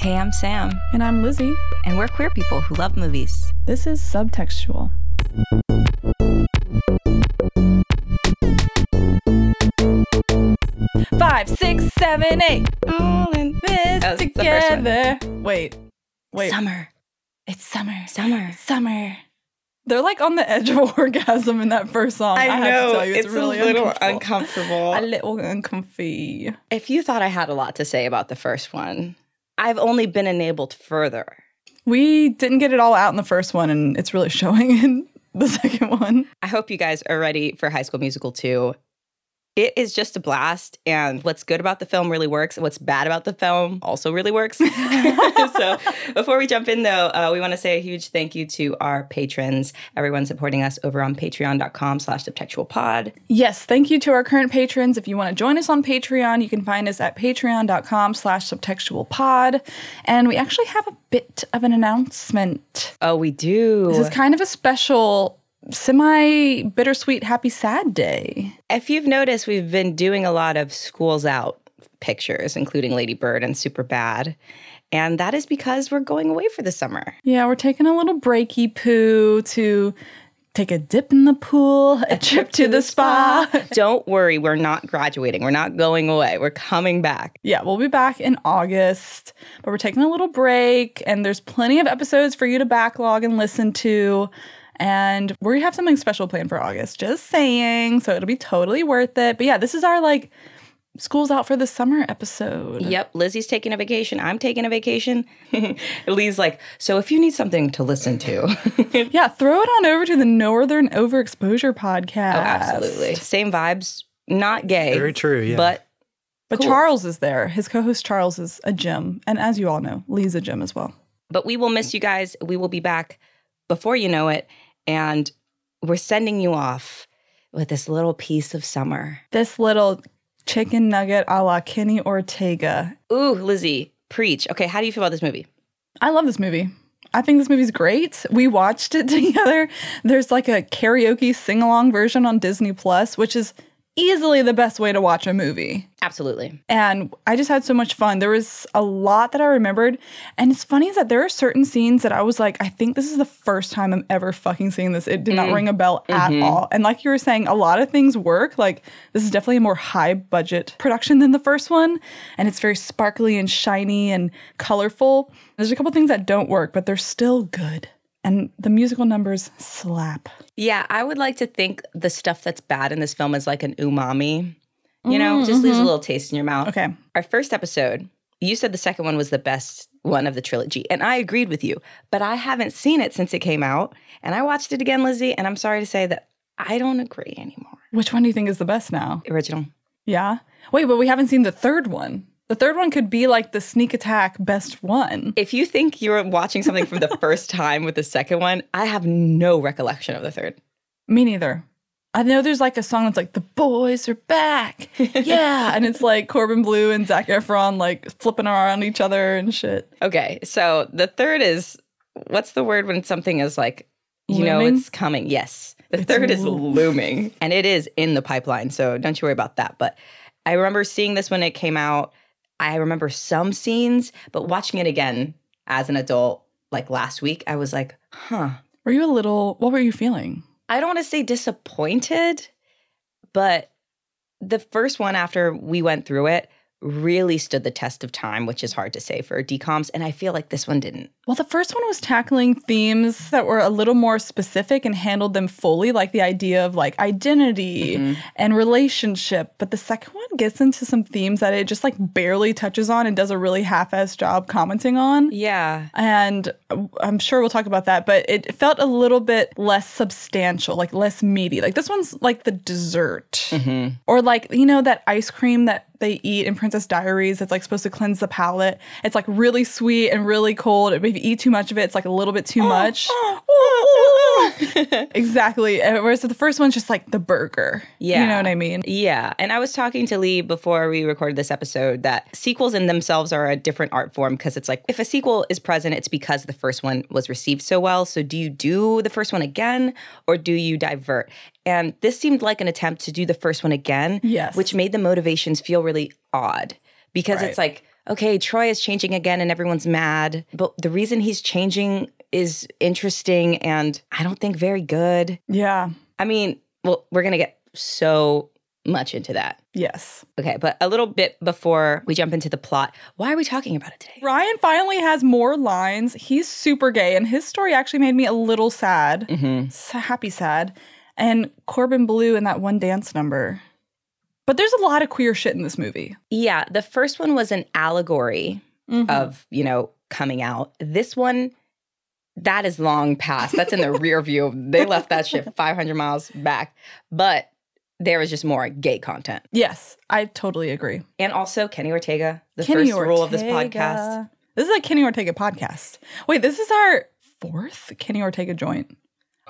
Hey, I'm Sam, And I'm Lizzie. and we're queer people who love movies. This is Subtextual. Five, six, seven, eight. All in This That was the first one. together. Wait, wait. summer, It's summer. summer. Summer. They're like on the edge of orgasm in that first song. I, have to tell you, it's, really a little uncomfortable. uncomfortable. A little uncomfy. if you thought I had a lot to say about the first one, I've only been enabled further. We didn't get it all out in the first one, and it's really showing in the second one. I hope you guys are ready for High School Musical 2. It is just a blast, and what's good about the film really works, what's bad about the film also really works. so, before we jump in, though, uh, we want to say a huge thank you to our patrons, everyone supporting us over on Patreon.com/slash Pod. Yes, thank you to our current patrons. If you want to join us on Patreon, you can find us at patreon.com slash Subtextual Pod. And we actually have a bit of an announcement. Oh, we do. This is kind of a special, semi bittersweet, happy, sad day. If you've noticed, we've been doing a lot of schools out pictures, including Lady Bird and Super Bad. And that is because we're going away for the summer. Yeah, we're taking a little breaky poo to take a dip in the pool, a, trip, to, the, spa. Don't worry, we're not graduating. We're not going away. We're coming back. Yeah, we'll be back in August, but we're taking a little break, and there's plenty of episodes for you to backlog and listen to. And we have something special planned for August, just saying. So it'll be totally worth it. But yeah, this is our like school's out for the summer episode. Yep, Lizzie's taking a vacation. I'm taking a vacation. Lee's like, so if you need something to listen to, Yeah, throw it on over to the Northern Overexposure podcast. oh, absolutely. Same vibes, not gay. Very true, yeah. But But Cool. Charles is there. His co host Charles is a gym. And as you all know, Lee's a gym as well. but we will miss you guys. We will be back before you know it. And we're sending you off with this little piece of summer. This little chicken nugget a la Kenny Ortega. Ooh, Lizzie, preach. Okay, how do you feel about this movie? I love this movie. I think this movie's great. We watched it together. There's like a karaoke sing along version on Disney Plus, which is easily the best way to watch a movie. Absolutely. And I just had so much fun. There was a lot that I remembered. And it's funny is that there are certain scenes that I was like, I think this is the first time I'm ever fucking seeing this. It did not mm. ring a bell at mm-hmm. all. And like you were saying, a lot of things work. Like this is definitely a more high budget production than the first one. And it's very sparkly and shiny and colorful. There's a couple things that don't work, but they're still good. And the musical numbers slap. Yeah, I would like to think the stuff that's bad in this film is like an umami. You know, mm, just leaves a mm-hmm. little taste in your mouth. Okay. Our first episode, you said the second one was the best one of the trilogy, and I agreed with you, but I haven't seen it since it came out. And I watched it again, Lizzie, and I'm sorry to say that I don't agree anymore. Which one do you think is the best now? Original. Yeah. Wait, but we haven't seen the third one. The third one could be like the sneak attack best one. If you think you're watching something for the first time with the second one, I have no recollection of the third. Me neither. I know there's like a song that's like the boys are back. Yeah. and it's like Corbin Bleu and Zac Efron like flipping around each other and shit. Okay, so the third is what's the word when something is like you know it's coming? Yes. The It's third is looming and it is in the pipeline, so don't you worry about that. But I remember seeing this when it came out. I remember some scenes, but watching it again as an adult like last week, I was like, "Huh. Were you a little, what were you feeling? I don't want to say disappointed, but the first one after we went through it really stood the test of time, which is hard to say for DCOMs, and I feel like this one didn't. Well, the first one was tackling themes that were a little more specific and handled them fully, like the idea of like identity mm-hmm. and relationship. But the second one gets into some themes that it just like barely touches on and does a really half-assed job commenting on. Yeah. And uh, I'm sure we'll talk about that, but it felt a little bit less substantial, like less meaty. Like this one's like the dessert. Mm-hmm. Or like, you know, that ice cream that they eat in Princess Diaries that's like supposed to cleanse the palate. It's like really sweet and really cold. If you eat too much of it, it's like a little bit too much. exactly. Whereas the first one's just like the burger. Yeah. You know what I mean? Yeah. And I was talking to Lee before we recorded this episode that sequels in themselves are a different art form because it's like if a sequel is present, it's because the first one was received so well. So do you do the first one again or do you divert? And this seemed like an attempt to do the first one again, Yes. which made the motivations feel really odd because Right. it's like, okay, Troy is changing again and everyone's mad. But the reason he's changing is interesting and I don't think very good. Yeah. I mean, well, we're going to get so much into that. Yes. Okay, but a little bit before we jump into the plot, why are we talking about it today? Ryan finally has more lines. He's super gay, and his story actually made me a little sad. Mm-hmm. Happy sad. And Corbin Bleu in that one dance number. But there's a lot of queer shit in this movie. Yeah, the first one was an allegory Mhm. of, you know, coming out. This one, that is long past. That's in the rear view. They left that shit 500 miles back. But there was just more gay content. yes, I totally agree. And also Kenny Ortega, the Kenny first rule of this podcast. This is a Kenny Ortega podcast. Wait, this is our fourth Kenny Ortega joint.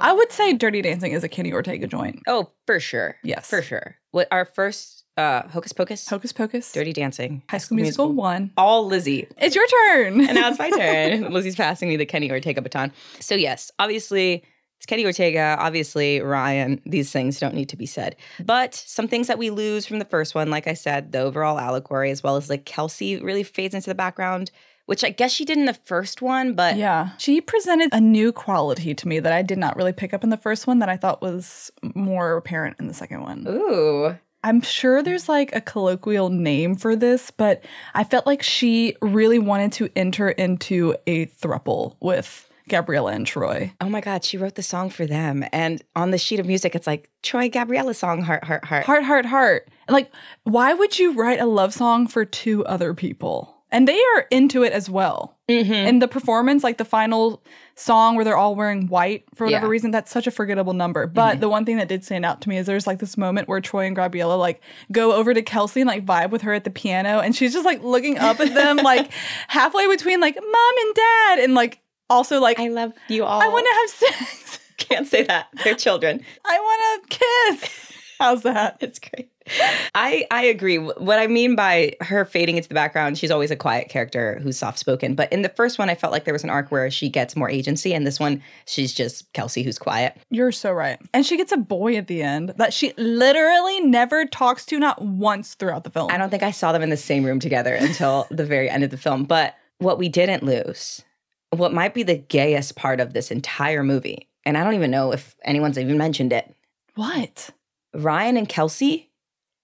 I would say Dirty Dancing is a Kenny Ortega joint. Oh, for sure. Yes. For sure. What our first uh Hocus Pocus, Hocus Pocus, Dirty Dancing, High School Musical, one. all Lizzie. It's your turn. And now it's my turn. Lizzie's passing me the Kenny Ortega baton. So yes, obviously it's Kenny Ortega, obviously Ryan. These things don't need to be said. But some things that we lose from the first one, like I said, the overall allegory, as well as like Kelsey really fades into the background, which I guess she did in the first one, but Yeah. She presented a new quality to me that I did not really pick up in the first one that I thought was more apparent in the second one. ooh. I'm sure there's like a colloquial name for this, but I felt like she really wanted to enter into a thruple with Gabriella and Troy. Oh my God, she wrote the song for them. And on the sheet of music, it's like Troy Gabriella song, heart, heart, heart. Heart, heart, heart. Like, why would you write a love song for two other people? And they are into it as well. Mm-hmm. And the performance, like the final song where they're all wearing white for whatever Yeah. Mm-hmm. reason, that's such a forgettable number. But the one thing that did stand out to me is there's like this moment where Troy and Gabriella like go over to Kelsey and like vibe with her at the piano, and she's just like looking up at them like halfway between like mom and dad, and like also like I I, love you all. I want to have sex. Can't say that. They're children. I want to kiss. How's that? It's great. I I agree. What I mean by her fading into the background, she's always a quiet character who's soft spoken. But in the first one, I felt like there was an arc where she gets more agency, and this one, she's just Kelsey who's quiet. You're so right. And she gets a boy at the end that she literally never talks to, not once throughout the film. I don't think I saw them in the same room together until the very end of the film. But what we didn't lose, what might be the gayest part of this entire movie, and I don't even know if anyone's even mentioned it. What? Ryan and Kelsey,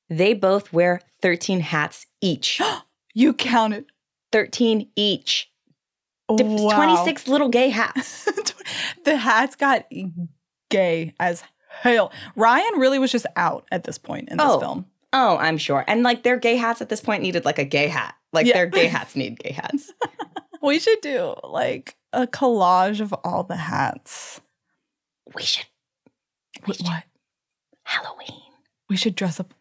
they both wear 13 hats each. You counted. 13 each. Wow. 26 little gay hats. the hats got gay as hell. Ryan really was just out at this point in this Oh. film. Oh, I'm sure. And like their gay hats at this point needed like a gay hat. Like Yeah. their gay hats need gay hats. We should do like a collage of all the hats. We should Wh- What? Halloween. We should dress up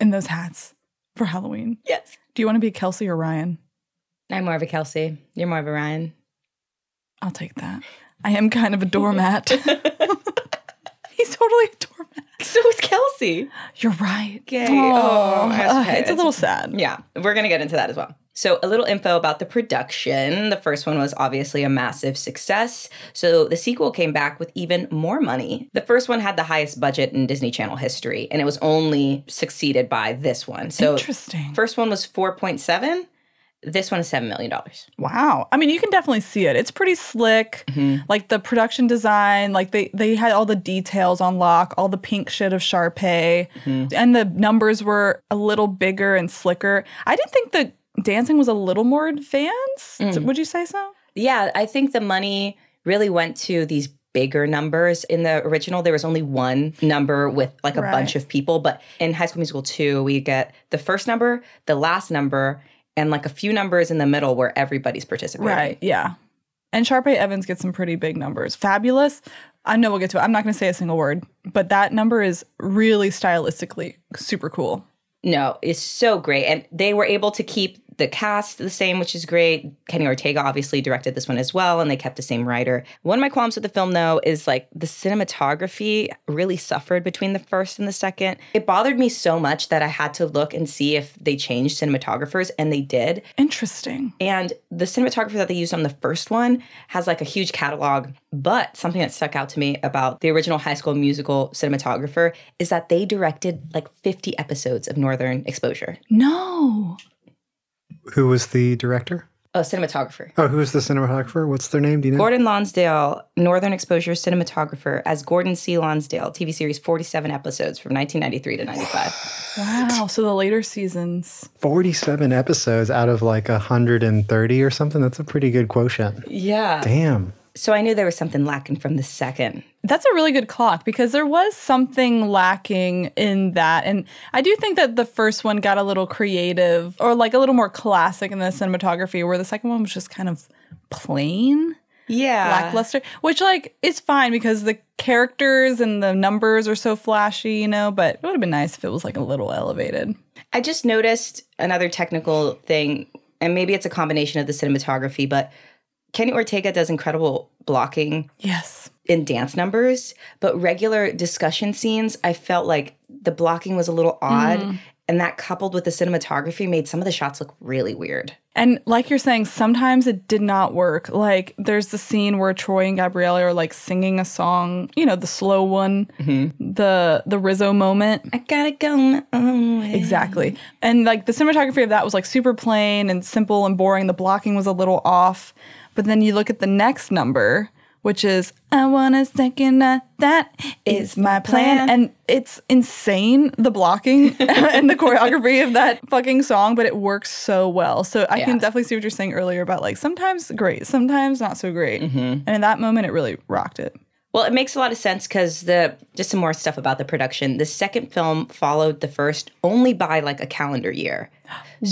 in those hats for Halloween. Yes. Do you want to be Kelsey or Ryan? I'm more of a Kelsey. You're more of a Ryan. I'll take that. I am kind of a doormat. He's totally a doormat. so is Kelsey. You're right. Gay. Oh, Oh, uh, okay. it's a little sad. Yeah, we're going to get into that as well. So, a little info about the production. The first one was obviously a massive success. So, the sequel came back with even more money. The first one had the highest budget in Disney Channel history, and it was only succeeded by this one. So, Interesting. first one was 4.7. This one is $7 million. Wow. I mean, you can definitely see it. It's pretty slick. Mm-hmm. Like the production design, like they they had all the details on lock, all the pink shit of Sharpay, Mm-hmm. and the numbers were a little bigger and slicker. I didn't think the dancing was a little more advanced. Mm. Would you say so? Yeah, I think the money really went to these bigger numbers. In the original, there was only one number with like a Right. bunch of people. But in High School Musical 2, we get the first number, the last number, and like a few numbers in the middle where everybody's participating. Right. Yeah. And Sharpay Evans gets some pretty big numbers. Fabulous. I know we'll get to it. I'm not going to say a single word, but that number is really stylistically super cool. No, it's so great. And they were able to keep the cast the same, which is great. Kenny Ortega obviously directed this one as well, and they kept the same writer. One of my qualms with the film, though, is like the cinematography really suffered between the first and the second. It bothered me so much that I had to look and see if they changed cinematographers, and they did. Interesting. And the cinematographer that they used on the first one has like a huge catalog. But something that stuck out to me about the original high school musical cinematographer is that they directed like 50 episodes of Northern Exposure. No. Who was the director? Oh, cinematographer. Oh, who was the cinematographer? What's their name? Do you know? Gordon Lonsdale, Northern Exposure cinematographer, as Gordon C. Lonsdale, TV series 47 episodes from 1993 to 95. Wow. So the later seasons. 47 episodes out of like 130 or something. That's a pretty good quotient. Yeah. Damn. So I knew there was something lacking from the second. That's a really good clock because there was something lacking in that. And I do think that the first one got a little creative or like a little more classic in the cinematography, where the second one was just kind of plain. Yeah. lackluster, which like is fine because the characters and the numbers are so flashy, you know. But it would have been nice if it was like a little elevated. I just noticed another technical thing, and maybe it's a combination of the cinematography, but Kenny Ortega does incredible blocking Yes, in dance numbers, but regular discussion scenes, I felt like the blocking was a little odd. Mm. And that coupled with the cinematography made some of the shots look really weird. and like you're saying, sometimes it did not work. Like there's the scene where Troy and Gabrielle are like singing a song, you know, the slow one, mm-hmm. the the Rizzo moment. I gotta go my own way. Exactly. And like the cinematography of that was like super plain and simple and boring. The blocking was a little off. But then you look at the next number, which is I want a second night. That is my plan. plan. And it's insane the blocking and the choreography of that fucking song, but it works so well. So I can definitely see what you're saying earlier about like sometimes great, sometimes not so great. Mm-hmm. And in that moment, it really rocked it. Well, it makes a lot of sense because the just some more stuff about the production. The second film followed the first only by like a calendar year.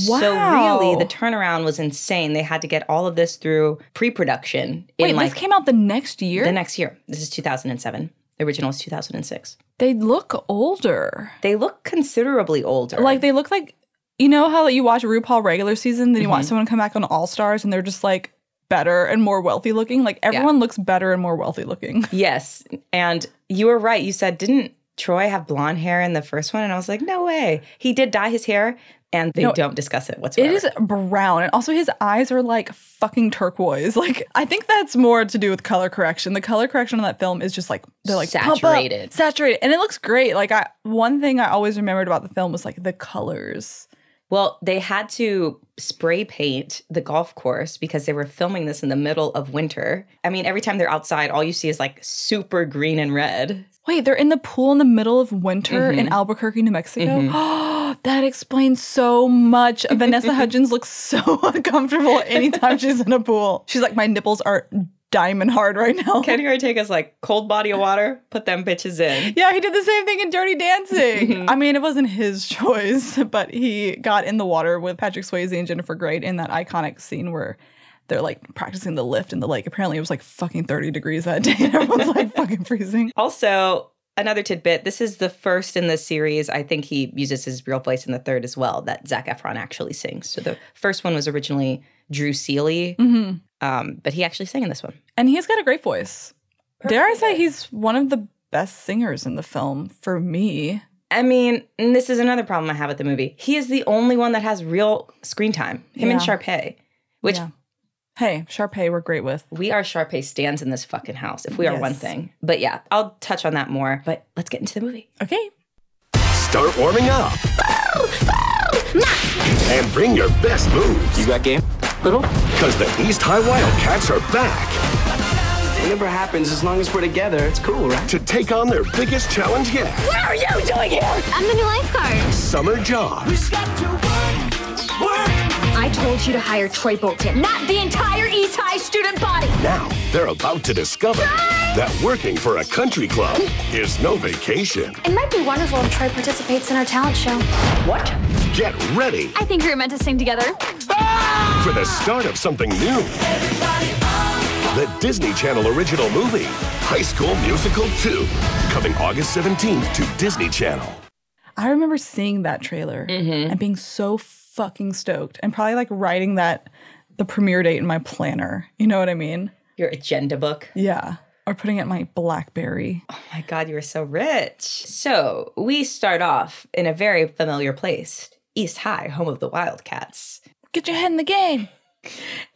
Wow. So really, the turnaround was insane. They had to get all of this through pre-production Wait, like this came out the next year? the next year. This is 2007. The original is 2006. they look older. They look considerably older. Like they look like you know how you watch RuPaul regular season, then you Mm-hmm. watch someone come back on All Stars and they're just like better and more wealthy looking. Like everyone looks better and more wealthy looking. yes, and you were right. You said didn't Troy have blonde hair in the first one? And I was like, no way. He did dye his hair, and they No, don't discuss it whatsoever. It is brown and also his eyes are like fucking turquoise. Like I think that's more to do with color correction. The color correction on that film is just like they're like up, Saturated. saturated, and it looks great. Like I one thing I always remembered about the film was like the colors. Well, they had to spray paint the golf course because they were filming this in the middle of winter. I mean, every time they're outside, all you see is like super green and red. Wait, they're in the pool in the middle of winter Mm-hmm. in Albuquerque, New Mexico. that explains so much. Vanessa Hudgens looks so uncomfortable anytime she's in a pool. She's like, my nipples are diamond hard right now. Kenny Ortega's like cold body of water, put them bitches in. Yeah, he did the same thing in Dirty Dancing. Mm-hmm. I mean, it wasn't his choice, but he got in the water with Patrick Swayze and Jennifer Grey in that iconic scene where they're like practicing the lift in the lake. Apparently, it was like fucking 30 degrees that day. and Everyone's like fucking freezing. Also, another tidbit this is the first in the series. I think he uses his real voice in the third as well, that Zac Efron actually sings. So the first one was originally Drew Seeley, um, but he actually sang in this one. And he's got a great voice. Dare I say he's one of the best singers in the film for me. I mean, and this is another problem I have with the movie. He is the only one that has real screen time. Him and Yeah. Sharpay, which Yeah. Hey, Sharpay, we're great with. we are Sharpay stans in this fucking house. If we are one thing, but yeah, I'll touch on that more. But let's get into the movie. Okay. Start warming up. And bring your best moves. You got game? Little? Because the East High Wildcats are back Whatever happens, as long as we're together, it's cool, right? to take on their biggest challenge yet What are you doing here? I'm the new lifeguard. summer jobs. I told you to hire Troy Bolton, not the entire East High student body. Now they're about to discover that working for a country club is no vacation. It might be wonderful if Troy participates in our talent show. What? Get ready I think we were meant to sing together. for the start of something new. The Disney Channel original movie, High School Musical 2, coming August 17th to Disney Channel. I remember seeing that trailer mm-hmm. and being so fucking stoked and probably like writing that the premiere date in my planner. You know what I mean? Your agenda book. Yeah. Or putting it in my Blackberry. Oh my God, you are so rich. So we start off in a very familiar place East High, home of the Wildcats. Get your head in the game.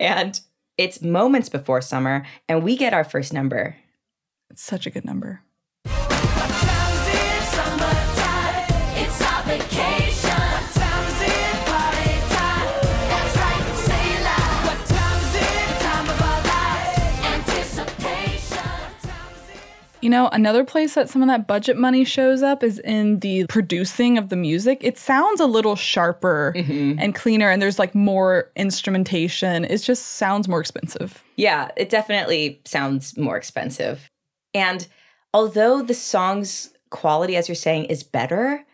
And it's moments before summer, and we get our first number. It's such a good number. You know, another place that some of that budget money shows up is in the producing of the music. It sounds a little sharper mm-hmm. and cleaner, and there's like more instrumentation. It just sounds more expensive. Yeah, it definitely sounds more expensive. And although the song's quality, as you're saying, is better,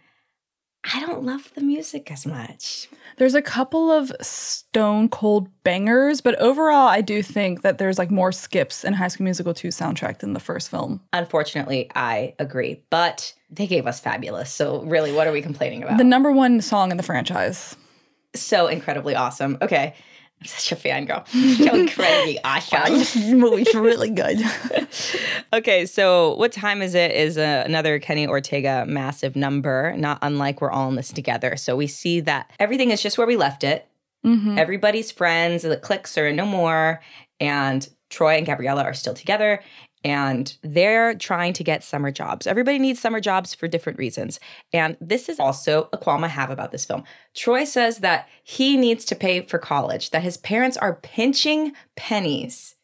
I don't love the music as much. There's a couple of stone cold bangers, but overall, I do think that there's like more skips in High School Musical 2 soundtrack than the first film. Unfortunately, I agree. But they gave us fabulous. So, really, what are we complaining about? The number one song in the franchise. so incredibly awesome. Okay. I'm such a fangirl. So incredibly awesome. movie's really good. Okay, so what time is it? Is uh, another Kenny Ortega massive number, not unlike We're All in This Together. So we see that everything is just where we left it. Everybody's friends, the cliques are no more, and Troy and Gabriella are still together. And they're trying to get summer jobs. Everybody needs summer jobs for different reasons. And this is also a qualm I have about this film. Troy says that he needs to pay for college, that his parents are pinching pennies.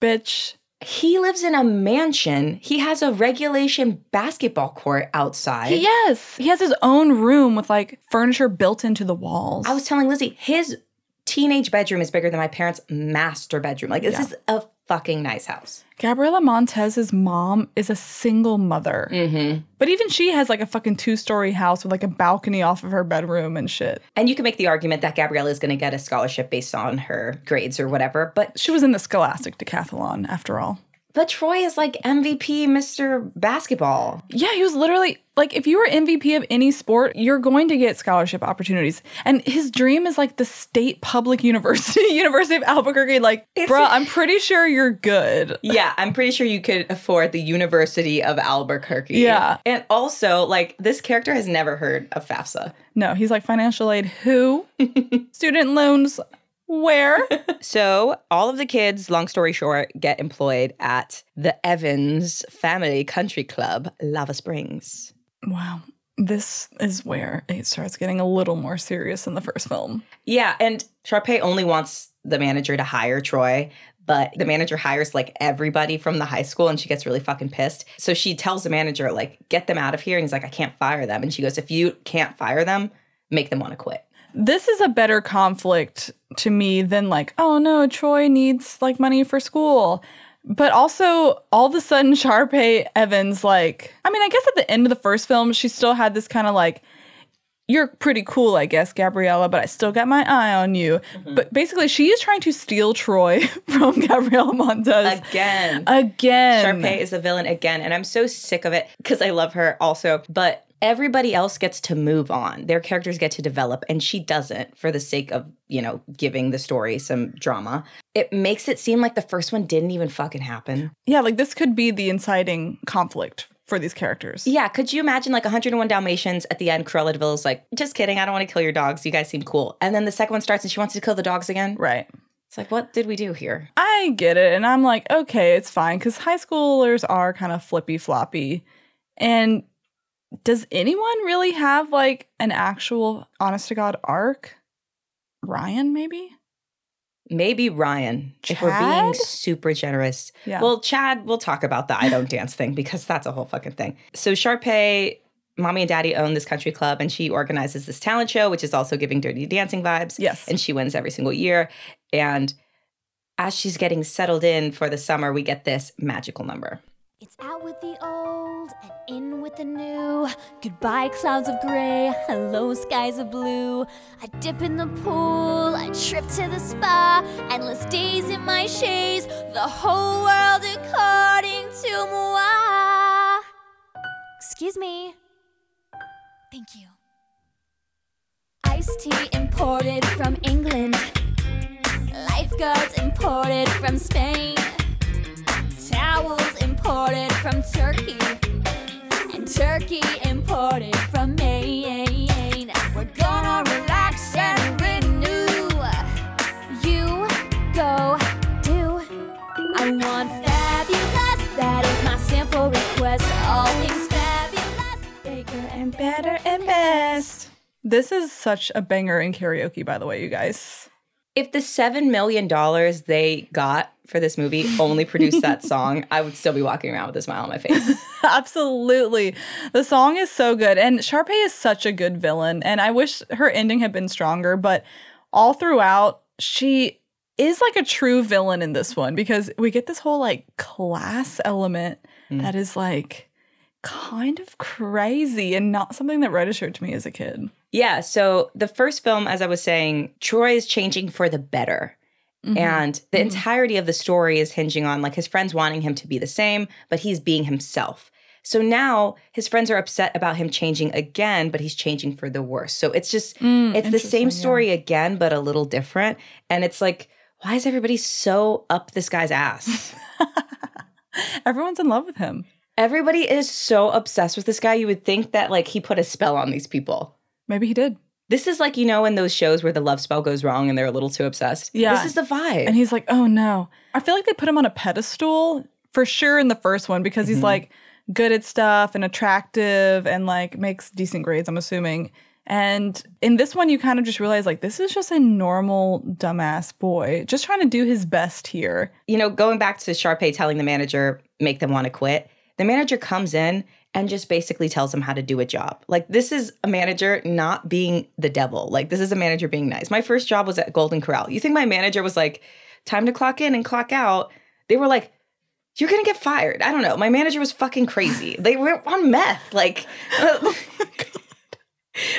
Bitch. He lives in a mansion. He has a regulation basketball court outside. Yes. He has his own room with like furniture built into the walls. I was telling Lizzie, his teenage bedroom is bigger than my parents' master bedroom. Like, this Yeah. is a fucking nice house. Gabriella Montez's mom is a single mother. Mm-hmm. But even she has like a fucking two story house with like a balcony off of her bedroom and shit. And you can make the argument that Gabriella is going to get a scholarship based on her grades or whatever. But She was in the Scholastic Decathlon after all. But Troy is like MVP Mr. Basketball. Yeah, he was literally like, if you were MVP of any sport, you're going to get scholarship opportunities. And his dream is like the state public university, University of Albuquerque. Like, bro, I'm pretty sure you're good. Yeah, I'm pretty sure you could afford the University of Albuquerque. Yeah. And also, like, this character has never heard of FAFSA. No, he's like financial aid. Who? Student loans. Where? So, all of the kids, long story short, get employed at the Evans Family Country Club, Lava Springs. wow. This is where it starts getting a little more serious in the first film. Yeah, and Sharpay only wants the manager to hire Troy, but the manager hires like everybody from the high school and she gets really fucking pissed. So she tells the manager, like, get them out of here. And he's like, I can't fire them. And she goes, if you can't fire them, make them want to quit. This is a better conflict to me than like, oh no, Troy needs like money for school. But also, all of a sudden, Sharpay Evans, like, I mean, I guess at the end of the first film, she still had this kind of like, you're pretty cool, I guess, Gabriella, but I still got my eye on you. Mm-hmm. But basically, she is trying to steal Troy from Gabriella Montez. Again. Again. Sharpay is the villain again, and I'm so sick of it because I love her also. But everybody else gets to move on. Their characters get to develop, and she doesn't for the sake of, you know, giving the story some drama. It makes it seem like the first one didn't even fucking happen. Yeah, like this could be the inciting conflict for these characters. Yeah, could you imagine like 101 Dalmatians at the end? Cruella de Vil is like, just kidding, I don't want to kill your dogs. You guys seem cool. And then the second one starts and she wants to kill the dogs again. Right. It's like, what did we do here? I get it. And I'm like, okay, it's fine because high schoolers are kind of flippy floppy. And does anyone really have like an actual honest to God arc? Ryan, maybe? Maybe Ryan, if we're being super generous. Yeah. Well, Chad, we'll talk about the I Don't Dance thing because that's a whole fucking thing. So Sharpay, mommy and daddy own this country club and she organizes this talent show, which is also giving dirty dancing vibes. Yes. And she wins every single year. And as she's getting settled in for the summer, we get this magical number. It's out with the old and in with the new. Goodbye, clouds of gray. Hello, skies of blue. I dip in the pool. I trip to the spa. Endless days in my chaise. The whole world according to moi. Excuse me. Thank you. Iced tea imported from England. Lifeguards imported from Spain towels imported from Turkey, and Turkey imported from Maine. We're gonna relax and renew. You go do. I want fabulous. That is my simple request. All things fabulous, bigger and better and best. This is such a banger in karaoke, by the way, you guys. If the $7 million they got for this movie only produced that song, I would still be walking around with a smile on my face. Absolutely. The song is so good. And Sharpay is such a good villain. And I wish her ending had been stronger, but all throughout, she is like a true villain in this one because we get this whole like class element mm. that is like kind of crazy and not something that registered to me as a kid. Yeah. So the first film, as I was saying, Troy is changing for the better. Mm-hmm. And the mm-hmm. entirety of the story is hinging on like his friends wanting him to be the same, but he's being himself. So now his friends are upset about him changing again, but he's changing for the worse. So it's just, mm, it's the same interesting, yeah. story again, but a little different. And it's like, why is everybody so up this guy's ass? Everyone's in love with him. Everybody is so obsessed with this guy. You would think that like he put a spell on these people. Maybe he did. This is like, you know, in those shows where the love spell goes wrong and they're a little too obsessed. Yeah. This is the vibe. And he's like, oh no. I feel like they put him on a pedestal for sure in the first one because he's mm-hmm. like good at stuff and attractive and like makes decent grades, I'm assuming. And in this one, you kind of just realize like this is just a normal dumbass boy just trying to do his best here. you know, going back to Sharpay telling the manager, make them want to quit, the manager comes in and just basically tells him how to do a job. Like, this is a manager not being the devil. Like, this is a manager being nice. My first job was at Golden Corral. You think my manager was like, time to clock in and clock out? They were like, you're gonna get fired. I don't know. My manager was fucking crazy. They were on meth. Like, uh,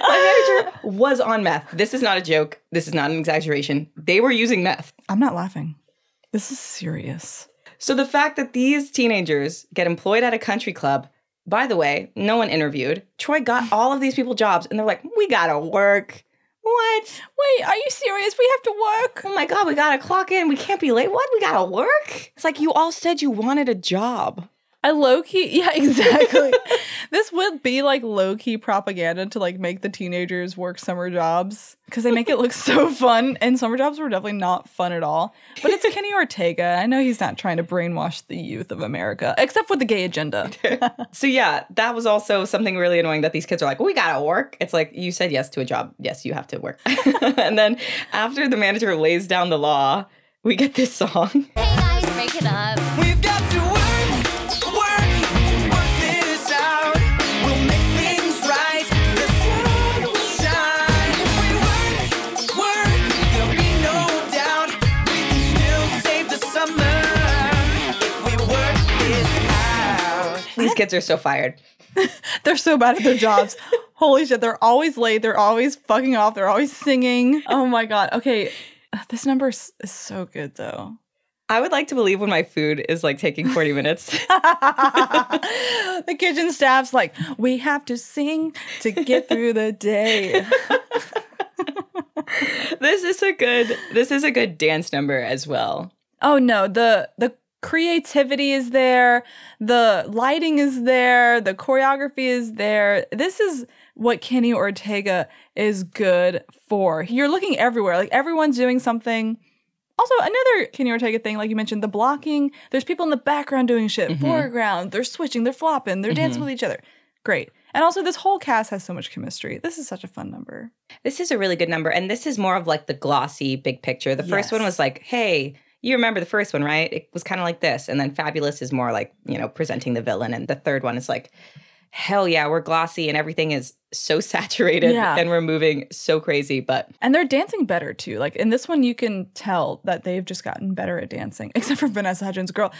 my manager was on meth. This is not a joke. This is not an exaggeration. They were using meth. I'm not laughing. This is serious. So the fact that these teenagers get employed at a country club, by the way, no one interviewed. Troy got all of these people jobs and they're like, we gotta work. What? Wait, are you serious? We have to work. Oh my God, we gotta clock in. We can't be late. What? We gotta work? It's like you all said you wanted a job. I low key, yeah, exactly. this would be like low key propaganda to like make the teenagers work summer jobs because they make it look so fun. And summer jobs were definitely not fun at all. But it's Kenny Ortega. I know he's not trying to brainwash the youth of America, except with the gay agenda. So yeah, that was also something really annoying that these kids are like, we gotta work. It's like you said yes to a job. Yes, you have to work. and then after the manager lays down the law, we get this song. Hey guys, break it up. We've kids are so fired. they're so bad at their jobs. Holy shit, they're always late. They're always fucking off. They're always singing. Oh my God. Okay. Uh, this number is, is so good though. I would like to believe when my food is like taking 40 minutes. the kitchen staff's like, we have to sing to get through the day. this is a good this is a good dance number as well. Oh no, the the creativity is there, the lighting is there, the choreography is there. This is what Kenny Ortega is good for. You're looking everywhere, like everyone's doing something. Also, another Kenny Ortega thing, like you mentioned, the blocking. There's people in the background doing shit, mm-hmm. foreground. They're switching, they're flopping, they're mm-hmm. dancing with each other. Great. And also, this whole cast has so much chemistry. This is such a fun number. This is a really good number and this is more of like the glossy big picture. The first one was like, "Hey, you remember the first one, right? It was kind of like this." And then Fabulous is more like, you know, presenting the villain and the third one is like, "Hell yeah, we're glossy and everything is so saturated Yeah. and we're moving so crazy." But And they're dancing better too. Like in this one, you can tell that they've just gotten better at dancing, except for Vanessa Hudgens. Girl,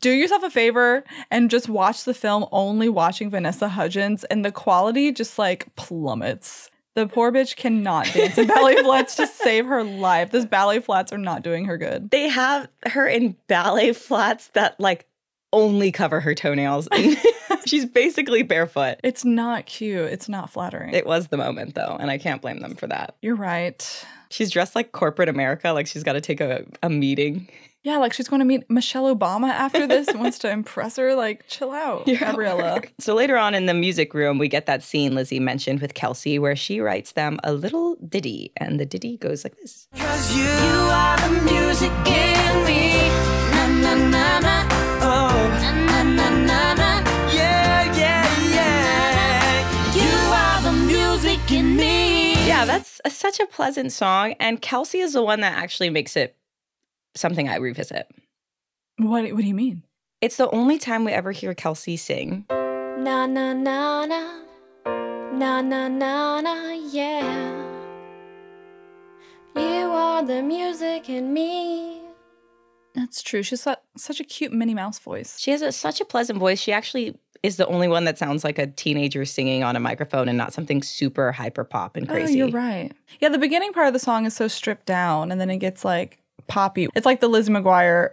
do yourself a favor and just watch the film only watching Vanessa Hudgens, and the quality just like plummets. The poor bitch cannot dance in ballet flats to save her life. Those ballet flats are not doing her good. they have her in ballet flats that like only cover her toenails. She's basically barefoot. It's not cute. It's not flattering. It was the moment though, and I can't blame them for that. You're right. She's dressed like corporate America, like she's got to take a, a meeting. Yeah, like she's going to meet Michelle Obama after this and wants to impress her. Like, chill out, Gabriella. So later on in the music room, we get that scene Lizzie mentioned with Kelsey where she writes them a little ditty, and the ditty goes like this. Cause you, are the music in me. Na na na na. Oh. Na na na na na. Yeah, yeah, yeah. You are the music in me. Yeah, Yeah, that's a, such a pleasant song. And Kelsey is the one that actually makes it something I revisit. What What do you mean? It's the only time we ever hear Kelsey sing. Na na na na. Na na na na, yeah. You are the music in me. That's true. She's got such a cute Minnie Mouse voice. She has a, such a pleasant voice. She actually is the only one that sounds like a teenager singing on a microphone and not something super hyper pop and oh, crazy. Oh, you're right. Yeah, the beginning part of the song is so stripped down, and then it gets like poppy. It's like the Liz McGuire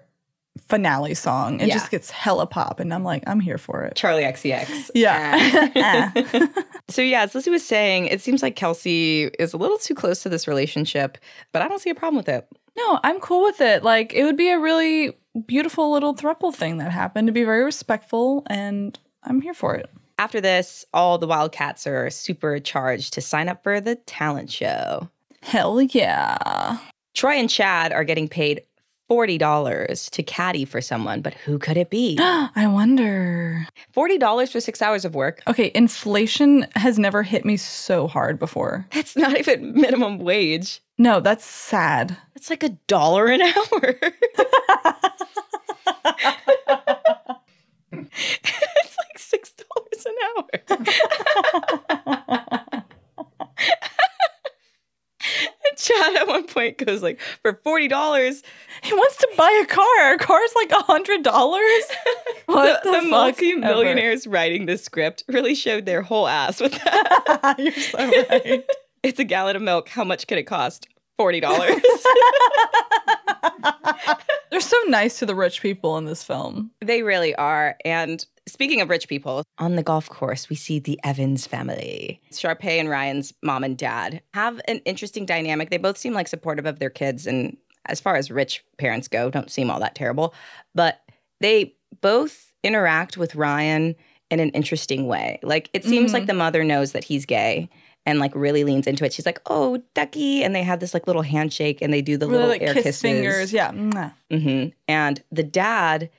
finale song. It Yeah. just gets hella pop, and I'm like, I'm here for it. Charli XCX. Yeah. Eh. Eh. So yeah, as Lizzie was saying, it seems like Kelsey is a little too close to this relationship, but I don't see a problem with it. No, I'm cool with it. Like, it would be a really beautiful little thruple thing that happened to be very respectful, and I'm here for it. After this, all the Wildcats are supercharged to sign up for the talent show. Hell yeah. Troy and Chad are getting paid $40 to caddy for someone, but who could it be? I wonder. $40 for six hours of work? Okay, inflation has never hit me so hard before. That's not even minimum wage. No, that's sad. It's like a dollar an hour. it's like six dollars an hour. And Chad at one point goes like, for forty dollars, He wants to buy a car. A car's like a hundred dollars. What the, the, the fuck multi-millionaires writing this script really showed their whole ass with that. You're so right. it's a gallon of milk. How much could it cost? Forty dollars. They're so nice to the rich people in this film. They really are. And speaking of rich people, on the golf course, we see the Evans family. Sharpay and Ryan's mom and dad have an interesting dynamic. They both seem like supportive of their kids. And as far as rich parents go, don't seem all that terrible. But they both interact with Ryan in an interesting way. Like it seems like the mother knows that he's gay. And like really leans into it. She's like, "Oh, Ducky," and they have this like little handshake, and they do the Really little like air kiss kisses. fingers. Yeah. Mwah. hmm And the dad,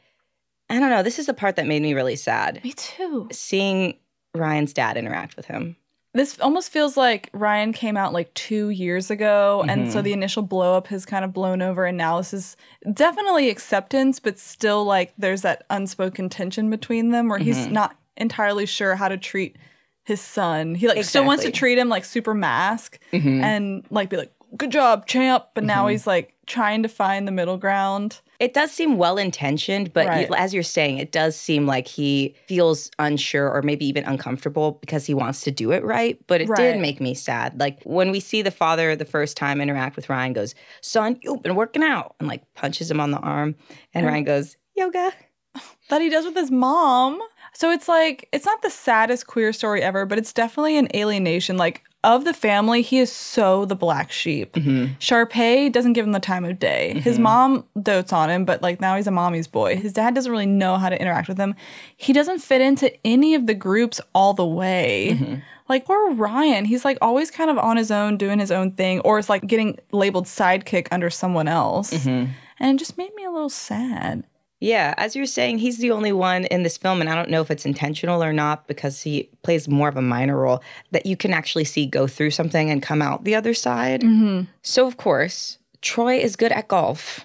I don't know, this is the part that made me really sad. Me too. Seeing Ryan's dad interact with him. This almost feels like Ryan came out like two years ago, and so mm-hmm. the initial blow up has kind of blown over, and now this is definitely acceptance, but still like there's that unspoken tension between them where he's mm-hmm. not entirely sure how to treat his son. He like still wants to treat him like super mask mm-hmm. and like be like, "Good job, champ," but now he's like trying to find the middle ground. It does seem well intentioned, but Right. you- as you're saying, it does seem like he feels unsure or maybe even uncomfortable because he wants to do it right. But it Right. did make me sad. Like when we see the father the first time interact with Ryan, goes, "Son, you've been working out," and like punches him on the arm, and Ryan goes, "Yoga." that he does with his mom. So it's like it's not the saddest queer story ever, but it's definitely an alienation. Like of the family, he is so the black sheep. Mm-hmm. Sharpay doesn't give him the time of day. Mm-hmm. His mom dotes on him, but like now he's a mommy's boy. His dad doesn't really know how to interact with him. He doesn't fit into any of the groups all the way. Mm-hmm. Like poor Ryan, he's like always kind of on his own, doing his own thing, or it's like getting labeled sidekick under someone else. And it just made me a little sad. Yeah, as you're saying, he's the only one in this film, and I don't know if it's intentional or not because he plays more of a minor role that you can actually see go through something and come out the other side. Mm-hmm. So, of course, Troy is good at golf.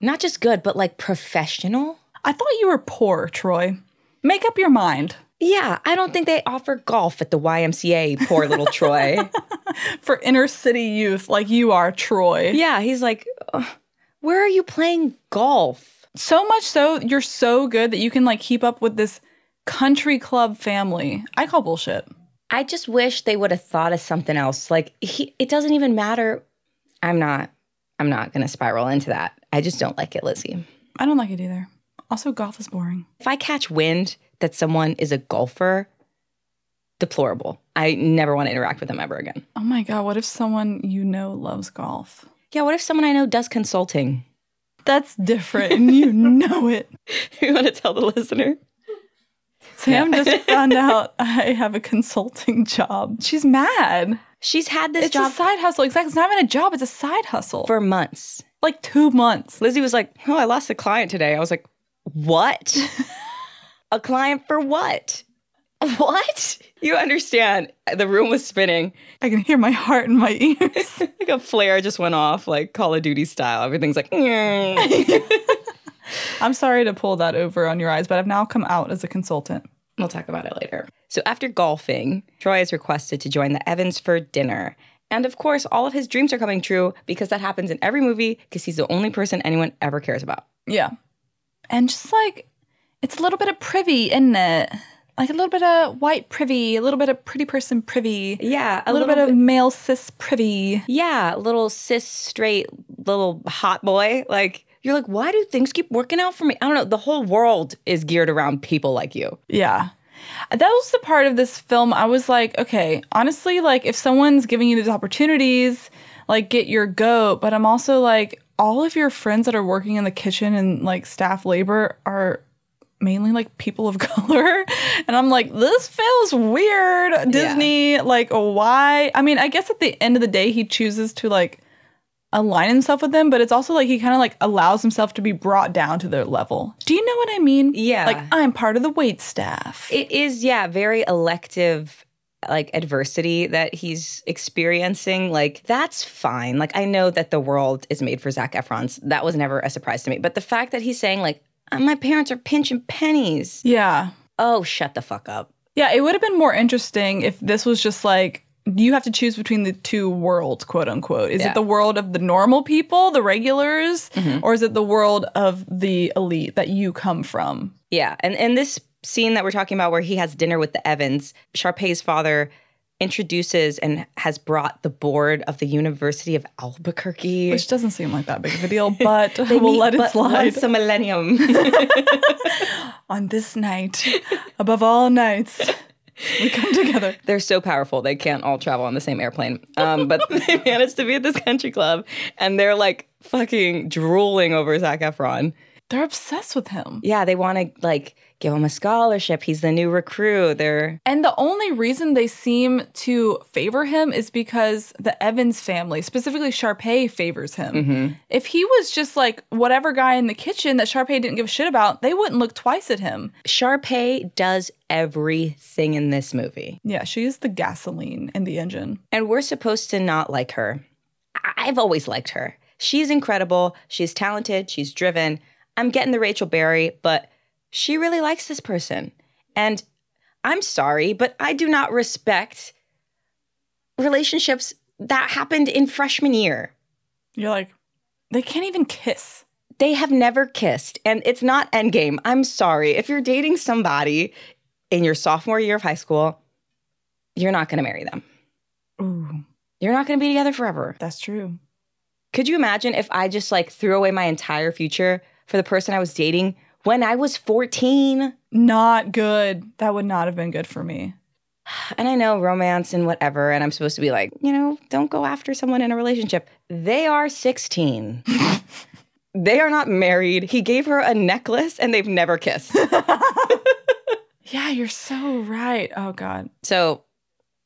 Not just good, but like professional. I thought you were poor, Troy. Make up your mind. Yeah, I don't think they offer golf at the YMCA, poor little Troy. For inner city youth like you are, Troy. Yeah, he's like, where are you playing golf? So much so, you're so good that you can like keep up with this country club family. I call bullshit. I just wish they would have thought of something else. Like he, it doesn't even matter. I'm not. I'm not going to spiral into that. I just don't like it, Lizzie. I don't like it either. Also, golf is boring. If I catch wind that someone is a golfer, deplorable. I never want to interact with them ever again. Oh my God, what if someone you know loves golf? Yeah, what if someone I know does consulting? That's different and you know it. you want to tell the listener? Sam just found out I have a consulting job. She's mad. She's had this It's job a side hustle. Exactly. It's not even a job, it's a side hustle. for months. like two months. Lizzie was like, "Oh, I lost a client today." I was like, "What? a client for what?" What? You understand? The room was spinning. I can hear my heart in my ears. Like a flare just went off, like Call of Duty style. Everything's like, "Mm." I'm sorry to pull that over on your eyes, but I've now come out as a consultant. We'll talk about it later. So after golfing, Troy is requested to join the Evans for dinner. And of course, all of his dreams are coming true because that happens in every movie because he's the only person anyone ever cares about. Yeah. And just like, it's a little bit of privy, isn't it? Like a little bit of white privy, a little bit of pretty person privy. Yeah, A, little, bit, of male cis privy. Yeah, little cis, straight, little hot boy. Like, you're like, why do things keep working out for me? I don't know. The whole world is geared around people like you. Yeah. That was the part of this film I was like, okay, honestly, like if someone's giving you these opportunities, like get your goat. But I'm also like, all of your friends that are working in the kitchen and like staff labor are mainly like people of color. And I'm like, this feels weird. Disney, like, why? I mean, I guess at the end of the day, he chooses to like align himself with them, but it's also like he kind of like allows himself to be brought down to their level. Do you know what I mean? Yeah. Like, I'm part of the wait staff. It is, yeah, very elective like adversity that he's experiencing. Like, that's fine. Like, I know that the world is made for Zac Efron's. That was never a surprise to me. But the fact that he's saying, like, "Uh, Uh, my parents are pinching pennies. yeah. Oh, shut the fuck up. Yeah, it would have been more interesting if this was just like you have to choose between the two worlds, quote unquote. Is Yeah. it the world of the normal people, the regulars, mm-hmm. or is it the world of the elite that you come from? Yeah. And and this scene that we're talking about where he has dinner with the Evans, Sharpay's father introduces and has brought the board of the University of Albuquerque. Which doesn't seem like that big of a deal, but They we'll meet let it slide. Once a millennium. On this night, above all nights, we come together. They're so powerful they can't all travel on the same airplane. Um, but they managed to be at this country club and they're like fucking drooling over Zac Efron. They're obsessed with him. Yeah, they want to like give him a scholarship. He's the new recruit. They're And the only reason they seem to favor him is because the Evans family, specifically Sharpay, favors him. Mm-hmm. If he was just like whatever guy in the kitchen that Sharpay didn't give a shit about, they wouldn't look twice at him. Sharpay does everything in this movie. Yeah, she is the gasoline in the engine. And we're supposed to not like her. I- I've always liked her. She's incredible. She's talented. She's driven. I'm getting the Rachel Berry, but she really likes this person. And I'm sorry, but I do not respect relationships that happened in freshman year. You're like, they can't even kiss. They have never kissed, and it's not endgame. I'm sorry. If you're dating somebody in your sophomore year of high school, you're not going to marry them. Ooh, You're not going to be together forever. that's true. Could you imagine if I just like threw away my entire future for the person I was dating when I was 14? Not good. That would not have been good for me. And I know romance and whatever, and I'm supposed to be like, you know, don't go after someone in a relationship. They are 16. they are not married. He gave her a necklace and they've never kissed. Yeah, you're so right. Oh, God. so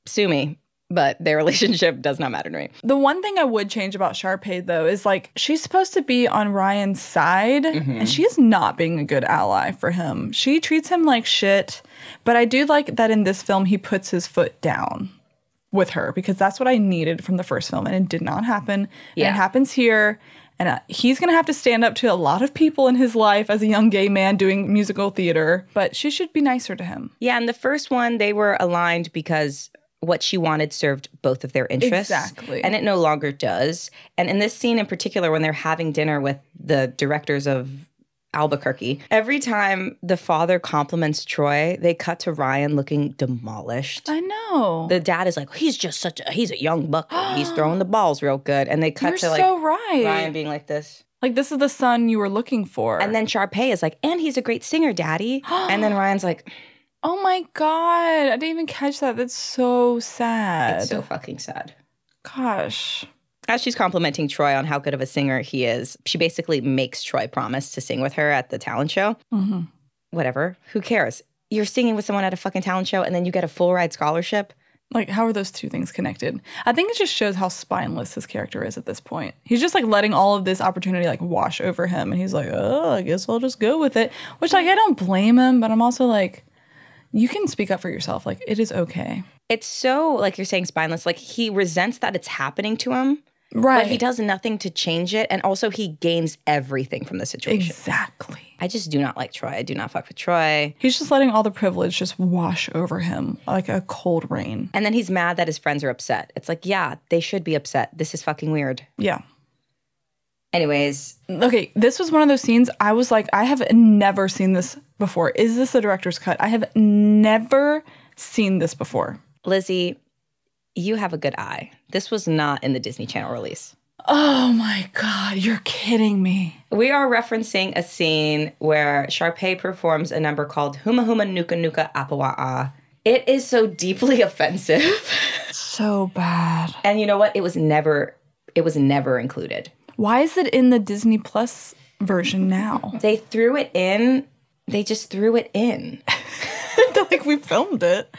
sue me, but their relationship does not matter to me. The one thing I would change about Sharpay though is like she's supposed to be on Ryan's side and she is not being a good ally for him. She treats him like shit, but I do like that in this film he puts his foot down with her because that's what I needed from the first film and it did not happen. And Yeah. it happens here and uh, he's going to have to stand up to a lot of people in his life as a young gay man doing musical theater, but she should be nicer to him. Yeah, and the first one, they were aligned because what she wanted served both of their interests. Exactly. And it no longer does. And in this scene in particular, when they're having dinner with the directors of Albuquerque, every time the father compliments Troy, they cut to Ryan looking demolished. I know. The dad is like, he's just such a, he's a young buck. he's throwing the balls real good. And they cut You're to like right. Ryan being like this. like this is the son you were looking for. And then Sharpay is like, and he's a great singer, daddy. and then Ryan's like, Oh my god, I didn't even catch that. That's so sad. it's so fucking sad. Gosh. As she's complimenting Troy on how good of a singer he is, she basically makes Troy promise to sing with her at the talent show. Mhm. Whatever. Who cares? You're singing with someone at a fucking talent show and then you get a full ride scholarship. Like, how are those two things connected? I think it just shows how spineless his character is at this point. He's just like letting all of this opportunity like wash over him, and he's like, "Oh, I guess I'll just go with it." Which, like, I don't blame him, but I'm also like, you can speak up for yourself. Like it is okay. It's so like you're saying spineless. Like he resents that it's happening to him, Right. but he does nothing to change it, and also he gains everything from the situation. Exactly. I just do not like Troy. I do not fuck with Troy. He's just letting all the privilege just wash over him like a cold rain. And then he's mad that his friends are upset. It's like, yeah, they should be upset. This is fucking weird. Yeah. Anyways, Okay, this was one of those scenes I was like, I have never seen this before. Is this a director's cut? I have never seen this before. Lizzie, you have a good eye. This was not in the Disney Channel release. Oh my God, you're kidding me. We are referencing a scene where Sharpay performs a number called Humuhumunukunukuapua'a. It is so deeply offensive. So bad. and you know what? It was never it was never included. Why is it in the Disney Plus version now? They threw it in. They just threw it in. like we filmed it.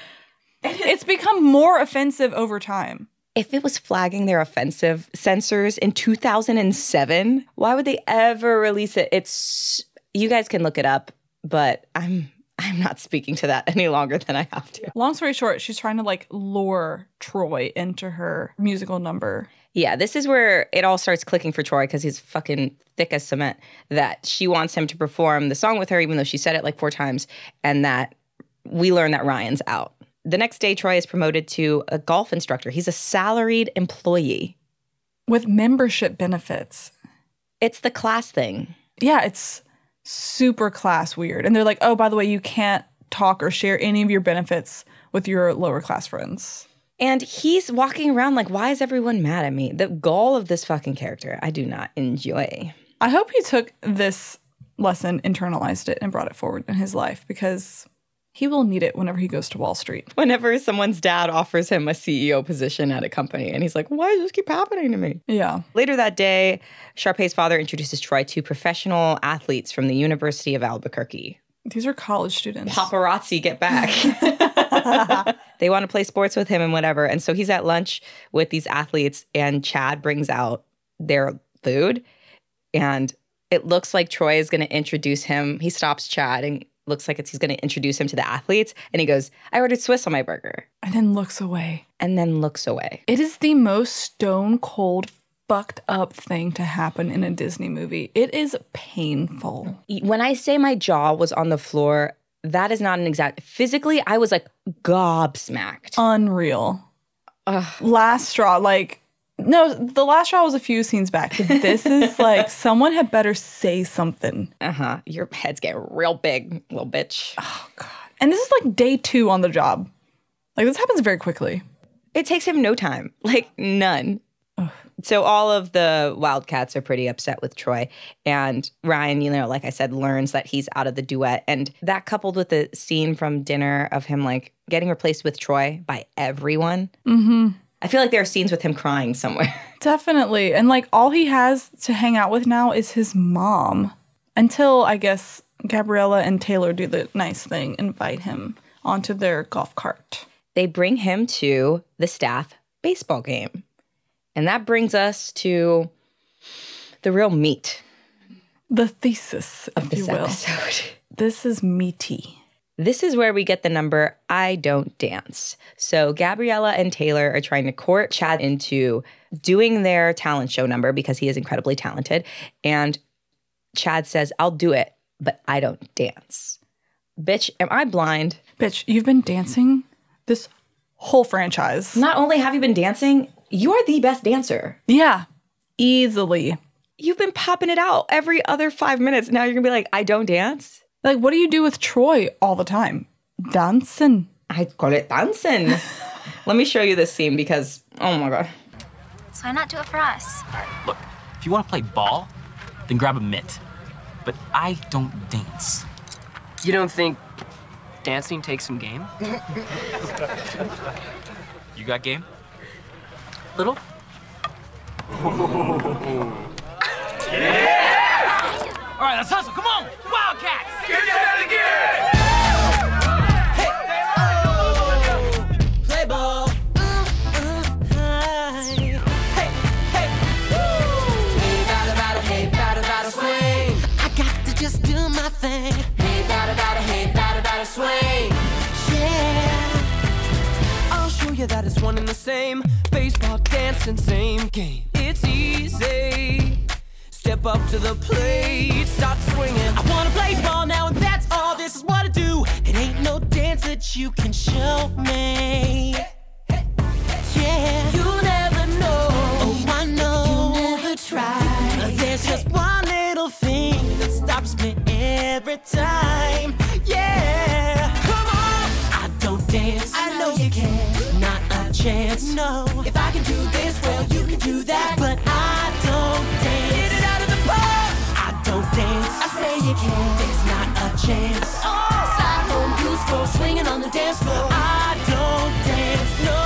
It's become more offensive over time. If it was flagging their offensive censors in 2007, why would they ever release it? It's you guys can look it up, but I'm I'm not speaking to that any longer than I have to. Long story short, she's trying to like lure Troy into her musical number. Yeah, this is where it all starts clicking for Troy because he's fucking thick as cement. That she wants him to perform the song with her, even though she said it like four times, and that we learn that Ryan's out. The next day, Troy is promoted to a golf instructor. He's a salaried employee. with membership benefits. It's the class thing. Yeah, it's super class weird. And they're like, oh, by the way, you can't talk or share any of your benefits with your lower class friends. And he's walking around like, why is everyone mad at me? The gall of this fucking character, I do not enjoy. I hope he took this lesson, internalized it, and brought it forward in his life because he will need it whenever he goes to Wall Street. Whenever someone's dad offers him a CEO position at a company, and he's like, why does this keep happening to me? Yeah. Later that day, Sharpay's father introduces Troy to professional athletes from the University of Albuquerque. These are college students. Paparazzi, get back. they want to play sports with him and whatever. And so he's at lunch with these athletes, and Chad brings out their food. And it looks like Troy is going to introduce him. He stops Chad and looks like it's, he's going to introduce him to the athletes. And he goes, I ordered Swiss on my burger. And then looks away. And then looks away. It is the most stone cold, fucked up thing to happen in a Disney movie. It is painful. When I say my jaw was on the floor, that is not an exact. Physically, I was like gobsmacked. Unreal. Last straw, like, no, the last straw was a few scenes back. This is like, someone had better say something. Uh huh. Your head's getting real big, little bitch. Oh god. And this is like day two on the job. Like, this happens very quickly. It takes him no time, like none. So all of the Wildcats are pretty upset with Troy, and Ryan, you know, like I said, learns that he's out of the duet, and that coupled with the scene from dinner of him like getting replaced with Troy by everyone. Mm-hmm. I feel like there are scenes with him crying somewhere. Definitely. And like, all he has to hang out with now is his mom. Until I guess Gabriella and Taylor do the nice thing, invite him onto their golf cart. they bring him to the staff baseball game. And that brings us to the real meat The thesis, of if this you will. episode. This is meaty. This is where we get the number I don't dance. So Gabriella and Taylor are trying to court Chad into doing their talent show number because he is incredibly talented. And Chad says, I'll do it, but I don't dance. Bitch, am I blind? Bitch, you've been dancing this whole franchise. Not only have you been dancing, you are the best dancer. Yeah, easily. You've been popping it out every other five minutes. Now you're gonna be like, I don't dance? Like, what do you do with Troy all the time? Dancing. I call it dancing. Let me show you this scene because, oh my God. So why not do it for us? Look, if you want to play ball, then grab a mitt. But I don't dance. You don't think dancing takes some game? You got game? Little? All right, let's hustle. Come on, Wildcats! Get that again! Hey. Play ball. Hey, hey. Hey, bada, bada, hey, bada, bada, swing. I got to just do my thing. Hey, bada, bada, hey, bada, bada, swing. Shit. I'll show you that it's one and the same. Baseball, dancing, same game. It's easy. Step up to the plate, start swinging. I wanna play ball now, and that's all. This is what I do. It ain't no dance that you can show me. Yeah, you never know. Oh, I know. You never try. There's just one little thing that stops me every time. Chance. No. If I can do this, well, you can do that. But I don't dance. Get it out of the park. I don't dance. I say you can. There's not a chance. Oh. Slide home, you scroll, swinging on the dance floor. I don't dance. No.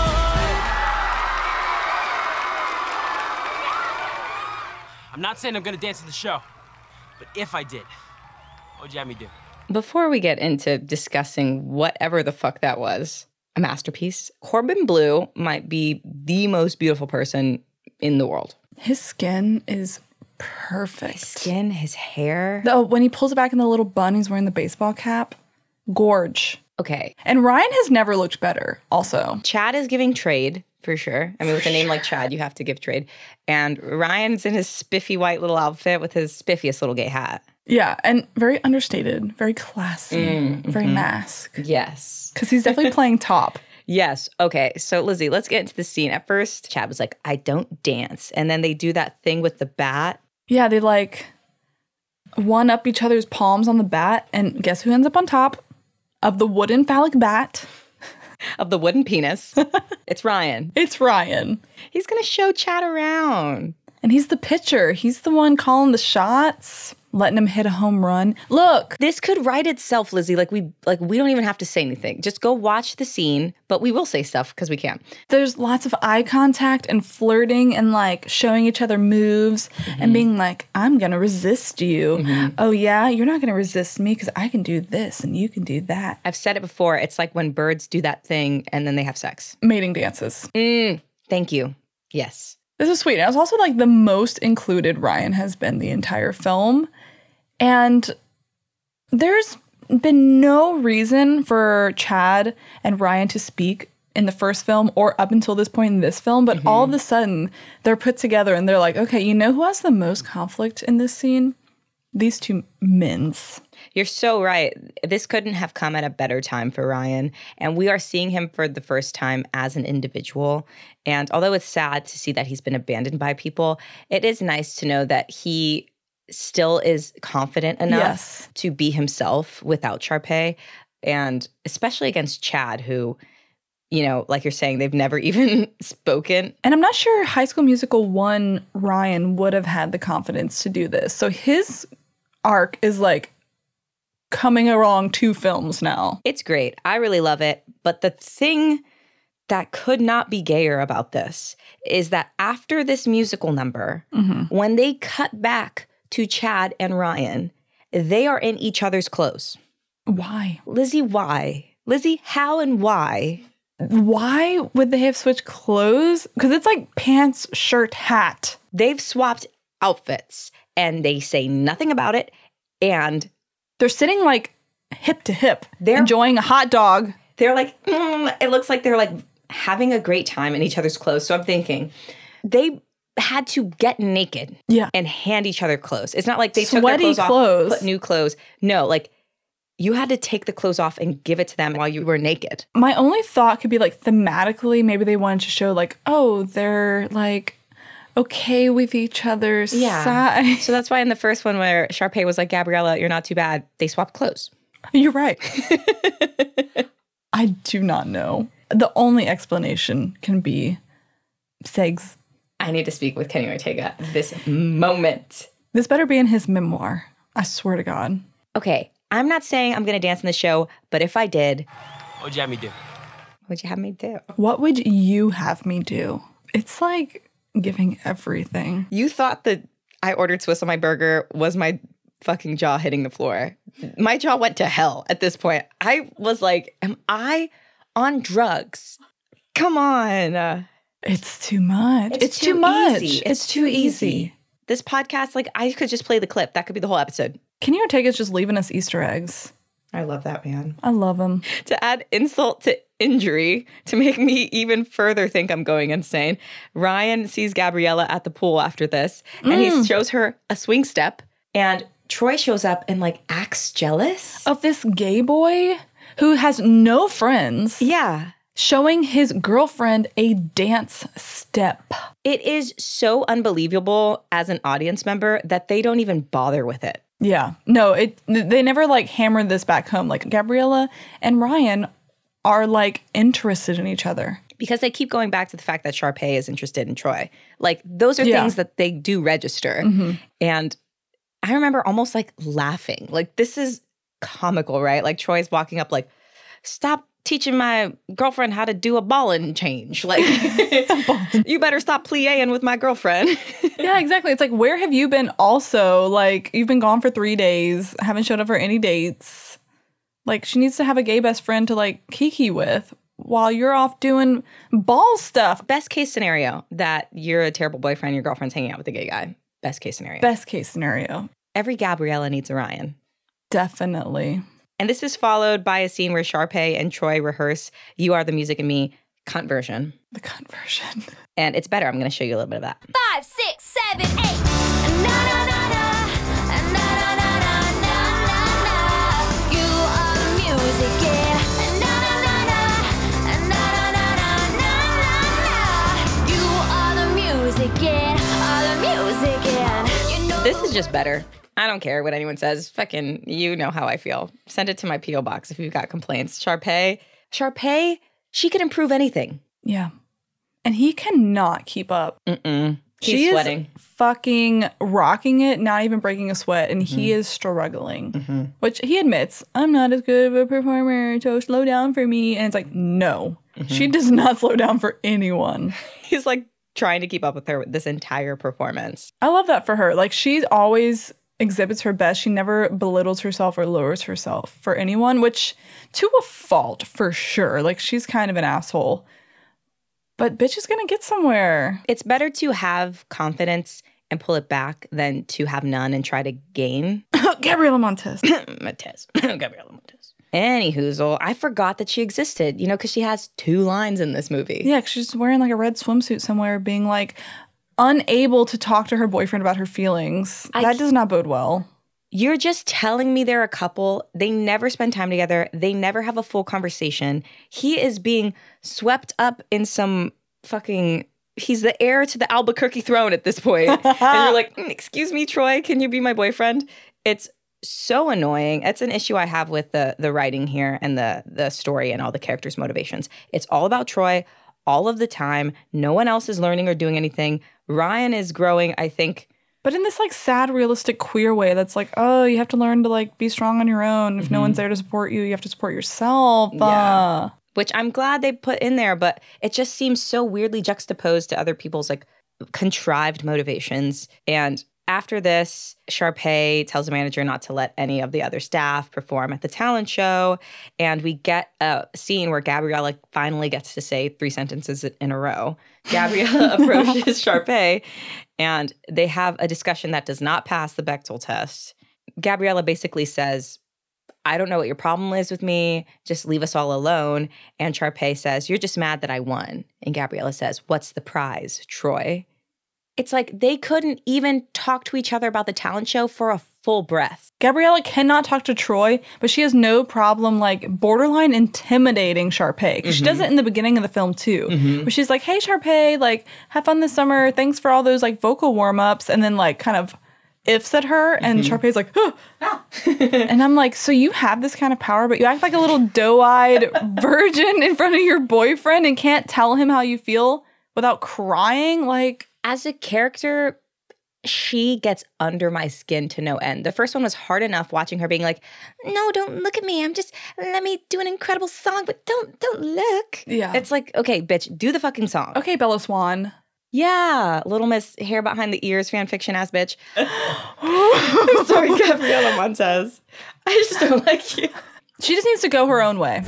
I'm not saying I'm gonna dance in the show, but if I did, what would you have me do? Before we get into discussing whatever the fuck that was, a masterpiece, Corbin Bleu might be the most beautiful person in the world. His skin is perfect. His Skin, his hair. Oh, when he pulls it back in the little bun, he's wearing the baseball cap. Gorge. Okay. And Ryan has never looked better, also. Chad is giving trade for sure. I mean, with a name like Chad, you have to give trade. And Ryan's in his spiffy white little outfit with his spiffiest little gay hat. Yeah, and very understated, very classy, Mm, very mhm. mask. Yes. Because he's definitely playing top. Yes. Okay. So, Lizzie, let's get into the scene. At first, Chad was like, I don't dance. And then they do that thing with the bat. Yeah, they like one up each other's palms on the bat, and guess who ends up on top of the wooden phallic bat? Of the wooden penis. it's Ryan. It's Ryan. He's going to show Chad around. And he's the pitcher. He's the one calling the shots, letting him hit a home run. Look, This could write itself, Lizzie. Like we like we don't even have to say anything. Just go watch the scene, but we will say stuff because we can. there's lots of eye contact and flirting and like showing each other moves and being like, I'm gonna resist you. Oh, yeah, you're not gonna resist me because I can do this and you can do that. I've said it before. It's like when birds do that thing and then they have sex. Mating dances. Mm, thank you. Yes. This is sweet. And it's also like the most included Ryan has been the entire film. And there's been no reason for Chad and Ryan to speak in the first film or up until this point in this film, but all of mm-hmm. a sudden they're put together and they're like, okay, you know who has the most conflict in this scene? These two men's. You're so right. This couldn't have come at a better time for Ryan. And we are seeing him for the first time as an individual. And although it's sad to see that he's been abandoned by people, it is nice to know that he still is confident enough Yes. to be himself without Sharpay. And especially against Chad, who, you know, like you're saying, they've never even spoken. And I'm not sure High School Musical 1 Ryan would have had the confidence to do this. So his arc is like coming along two films now. It's great. I really love it. But the thing that could not be gayer about this is that after this musical number, mm-hmm. when they cut back to Chad and Ryan, they are in each other's clothes. Why? Lizzie, why? Lizzie, how and why? Why would they have switched clothes? Because it's like pants, shirt, hat. They've swapped outfits and they say nothing about it. And They're sitting like hip to hip, They're- enjoying a hot dog. they're like, mm, it looks like they're like having a great time in each other's clothes. So I'm thinking they had to get naked Yeah. and hand each other clothes. It's not like they took Sweaty their clothes, clothes. off, put new clothes. No, like you had to take the clothes off and give it to them while you were naked. My only thought could be like thematically, maybe they wanted to show like, oh, they're like okay with each other's side. So that's why in the first one where Sharpay was like, Gabriella, you're not too bad, they swapped clothes. You're right. I do not know. The only explanation can be Segs. I need to speak with Kenny Ortega this moment. This better be in his memoir. I swear to God. Okay, I'm not saying I'm gonna dance in the show, but if I did, What would you have me do? what would you have me do? What would you have me do? It's like giving everything. You thought that I ordered Swiss on my burger was my fucking jaw hitting the floor. My jaw went to hell at this point. I was like, am I on drugs? Come on. It's too much. It's, too, much. It's, too easy. This podcast, like, I could just play the clip. That could be the whole episode. Kenny Ortega's just leaving us Easter eggs. I love that man. I love him. To add insult to injury, to make me even further think I'm going insane, Ryan sees Gabriella at the pool after this and he mm. shows her a swing step. And Troy shows up and like acts jealous. Of this gay boy who has no friends Yeah. Showing his girlfriend a dance step. It is so unbelievable as an audience member that they don't even bother with it. Yeah. No, it they never like hammered this back home. Like Gabriella and Ryan are like interested in each other. because they keep going back to the fact that Sharpay is interested in Troy. Like those are Yeah. things that they do register. Mm-hmm. And I remember almost like laughing. Like this is comical, right? Like Troy's walking up like, stop teaching my girlfriend how to do a ball and change. Like you better stop plie with my girlfriend. Yeah, exactly. It's like where have you been also? Like you've been gone for 3 days, haven't showed up for any dates. Like she needs to have a gay best friend to like kiki with while you're off doing ball stuff. Best case scenario that you're a terrible boyfriend, your girlfriend's hanging out with a gay guy. Best case scenario. Best case scenario. Every Gabriella needs a Ryan. Definitely. And this is followed by a scene where Sharpay and Troy rehearse You Are the Music in Me cunt version. The conversion. And it's better. I'm going to show you a little bit of that. Five, six, seven, eight. Na na na na. Na na na na na na na. You are the music, yeah. Na na na na. Na na na na na na na. You are the music, yeah. Are the music, yeah. You know This is just better. I don't care what anyone says. Fucking, you know how I feel. Send it to my P.O. box if you've got complaints. Sharpay, Sharpay, she can improve anything. Yeah. And he cannot keep up. Mm-mm. He's she sweating. is fucking rocking it, not even breaking a sweat, and he mm. is struggling. Mm-hmm. Which he admits, I'm not as good of a performer, so slow down for me. And it's like, no, mm-hmm. she does not slow down for anyone. He's like trying to keep up with her with this entire performance. I love that for her. Like she's always exhibits her best. She never belittles herself or lowers herself for anyone, which to a fault for sure. Like she's kind of an asshole. But bitch is gonna get somewhere. It's better to have confidence and pull it back than to have none and try to gain. Gabriella Montez. Montez. Gabriella Montez. Any hoozle. I forgot that she existed, you know, because she has two lines in this movie. Yeah, she's wearing like a red swimsuit somewhere, being like unable to talk to her boyfriend about her feelings. I- that does not bode well. You're just telling me they're a couple. They never spend time together. They never have a full conversation. He is being swept up in some fucking. He's the heir to the Albuquerque throne at this point. and you're like, "Mm, excuse me, Troy, can you be my boyfriend? It's so annoying. It's an issue I have with the the writing here and the the story and all the characters' motivations. It's all about Troy all of the time. No one else is learning or doing anything. Ryan is growing, I think. But in this like sad, realistic queer way, that's like, oh, you have to learn to like be strong on your own. If no one's there to support you, you have to support yourself. Yeah. Uh, which I'm glad they put in there, but it just seems so weirdly juxtaposed to other people's like contrived motivations. And after this, Sharpay tells the manager not to let any of the other staff perform at the talent show. And we get a scene where Gabriella finally gets to say three sentences in a row. Gabriella approaches Sharpay and they have a discussion that does not pass the Bechdel test. Gabriella basically says, I don't know what your problem is with me. Just leave us all alone. And Sharpay says, You're just mad that I won. And Gabriella says, What's the prize, Troy? It's like they couldn't even talk to each other about the talent show for a full breath. Gabriella cannot talk to Troy, but she has no problem like borderline intimidating Sharpay. Because she does mm-hmm. it in the beginning of the film too. Mm-hmm. Where she's like, hey Sharpay, like, have fun this summer. Thanks for all those like vocal warm-ups. And then like kind of ifs at her. And mm-hmm. Sharpay's like, huh. Ah. and I'm like, so you have this kind of power, but you act like a little doe-eyed virgin in front of your boyfriend and can't tell him how you feel without crying? Like, As a character, she gets under my skin to no end. The first one was hard enough watching her being like, "No, don't look at me. I'm just let me do an incredible song, but don't don't look." Yeah. It's like, "Okay, bitch, do the fucking song." okay, Bella Swan. Yeah, Little Miss Hair Behind the Ears fan fiction ass bitch. I'm sorry, Gabriella Montez. I just don't like you. She just needs to go her own way.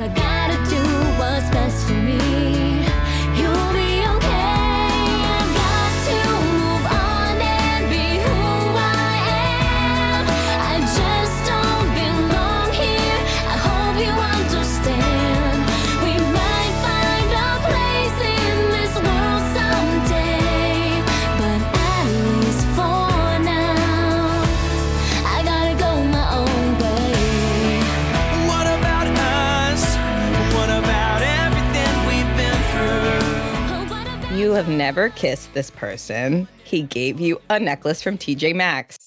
Never kissed this person. He gave you a necklace from TJ Maxx.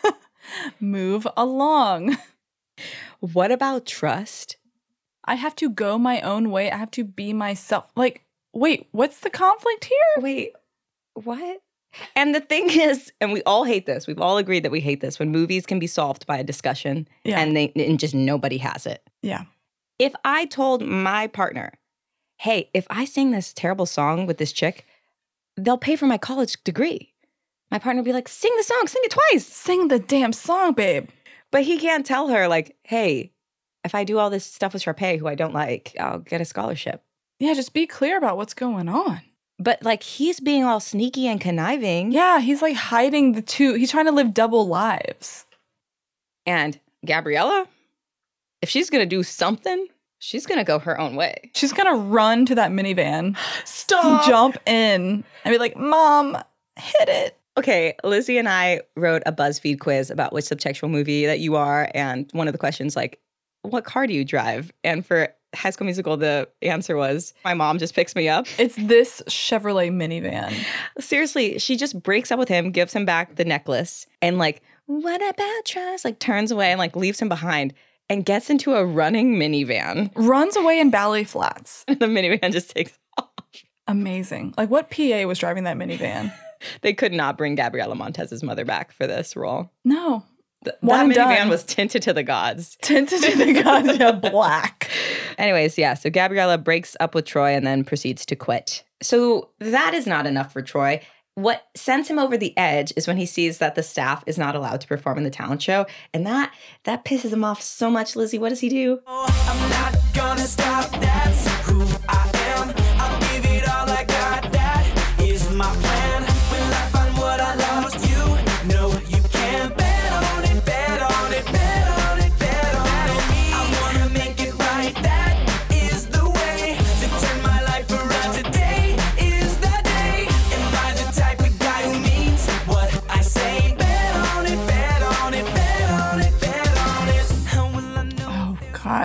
Move along. what about trust? I have to go my own way. I have to be myself. Like, wait, what's the conflict here? Wait, what? And the thing is, and we all hate this. We've all agreed that we hate this when movies can be solved by a discussion Yeah. and they and just nobody has it. Yeah. If I told my partner, "Hey, if I sing this terrible song with this chick, they'll pay for my college degree." My partner would be like, "Sing the song, sing it twice." Sing the damn song, babe. But he can't tell her like, "Hey, if I do all this stuff with Sharpay, who I don't like, I'll get a scholarship." Yeah, just be clear about what's going on. But like he's being all sneaky and conniving. Yeah, he's like hiding the two. He's trying to live double lives. And Gabriella, if she's gonna do something, she's gonna go her own way. She's gonna run to that minivan, stop, jump in, and be like, "Mom, hit it." Okay, Lizzie and I wrote a BuzzFeed quiz about which subtextual movie that you are, and one of the questions like, "What car do you drive?" And for High School Musical, the answer was, "My mom just picks me up." It's this Chevrolet minivan. Seriously, she just breaks up with him, gives him back the necklace, and like, "What about trust?" Like turns away and like leaves him behind, and gets into a running minivan. Runs away in ballet flats. the minivan just takes. Off. Amazing. Like, what PA was driving that minivan? They could not bring Gabriella Montez's mother back for this role. No. Th- that minivan done. was tinted to the gods. Tinted to the gods, yeah, black. Anyways, yeah, so Gabriella breaks up with Troy and then proceeds to quit. So that is not enough for Troy. What sends him over the edge is when he sees that the staff is not allowed to perform in the talent show, and that that pisses him off so much. Lizzie, what does he do?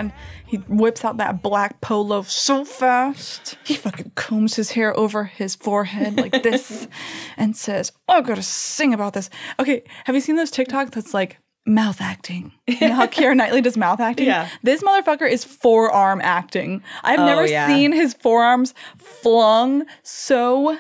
God. He whips out that black polo so fast. He fucking combs his hair over his forehead like this and says, oh, I gotta sing about this. Okay, have you seen those TikToks that's like mouth acting? You know how Keira Knightley does mouth acting? Yeah. This motherfucker is forearm acting. I've Oh, never yeah. seen his forearms flung so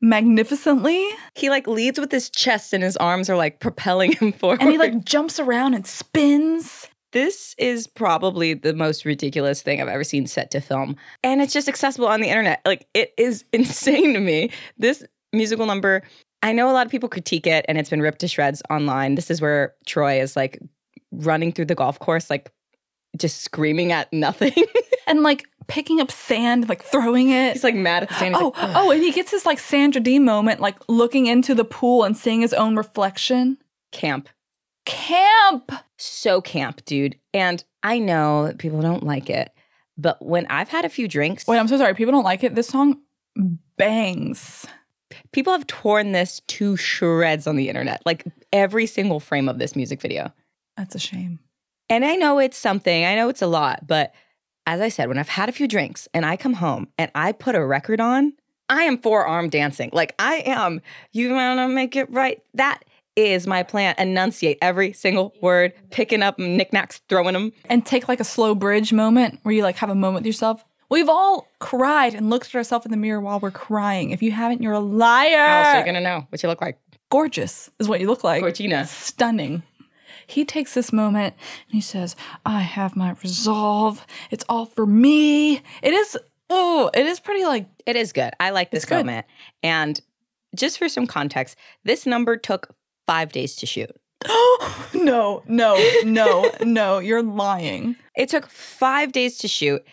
magnificently. He like leads with his chest and his arms are like propelling him forward. And he like jumps around and spins. This is probably the most ridiculous thing I've ever seen set to film. And it's just accessible on the internet. Like it is insane to me. This musical number, I know a lot of people critique it and it's been ripped to shreds online. This is where Troy is like running through the golf course, like just screaming at nothing. And like picking up sand, like throwing it. He's like mad at the sand. He's Oh, like, oh, and he gets his like Sandra Dee moment, like looking into the pool and seeing his own reflection. camp. Camp. So camp, dude. And I know that people don't like it, but when I've had a few drinks, Wait, I'm so sorry. People don't like it. This song bangs. people have torn this to shreds on the internet. Like every single frame of this music video. That's a shame. And I know it's something, I know it's a lot, but as I said, when I've had a few drinks and I come home and I put a record on, I am forearm dancing. Like I am, you wanna make it right. That is my plan. Enunciate every single word, picking up knickknacks, throwing them. And take like a slow bridge moment where you like have a moment with yourself. We've all cried and looked at ourselves in the mirror while we're crying. If you haven't, you're a liar. Oh, How else are you gonna know what you look like? Gorgeous is what you look like. Gorgina. Stunning. He takes this moment and he says, I have my resolve. It's all for me. It is, oh, it is pretty like, It is good. I like this moment. And just for some context, this number took five days to shoot. no, no, no, no, you're lying. It took five days to shoot.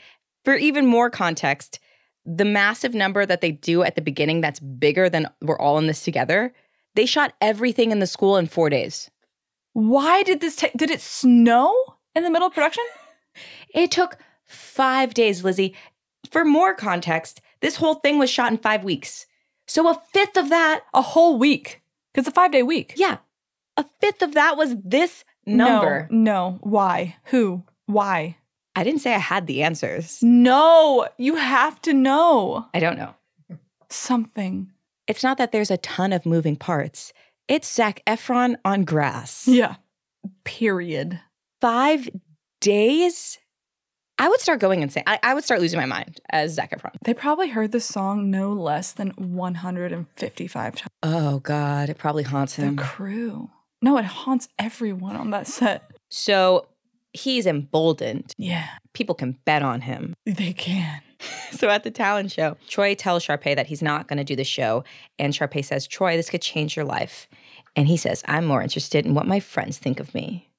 For even more context, the massive number that they do at the beginning that's bigger than we're all in this together, they shot everything in the school in four days. Why did this take, did it snow in the middle of production? It took five days, Lizzie. For more context, this whole thing was shot in five weeks. So a fifth of that, A whole week. Because a five day week. yeah, a fifth of that was this number. No, no. Why? Who? Why? I didn't say I had the answers. No, you have to know. I don't know. something. It's not that there's a ton of moving parts. It's Zac Efron on grass. Yeah. Period. Five days? I would start going insane. I, I would start losing my mind as Zac Efron. They probably heard this song no less than 155 times. Oh God, it probably haunts him. The crew. No, it haunts everyone on that set. So he's emboldened. Yeah, People can bet on him. they can. So at the talent show, Troy tells Sharpay that he's not going to do the show. And Sharpay says, Troy, this could change your life. And he says, I'm more interested in what my friends think of me.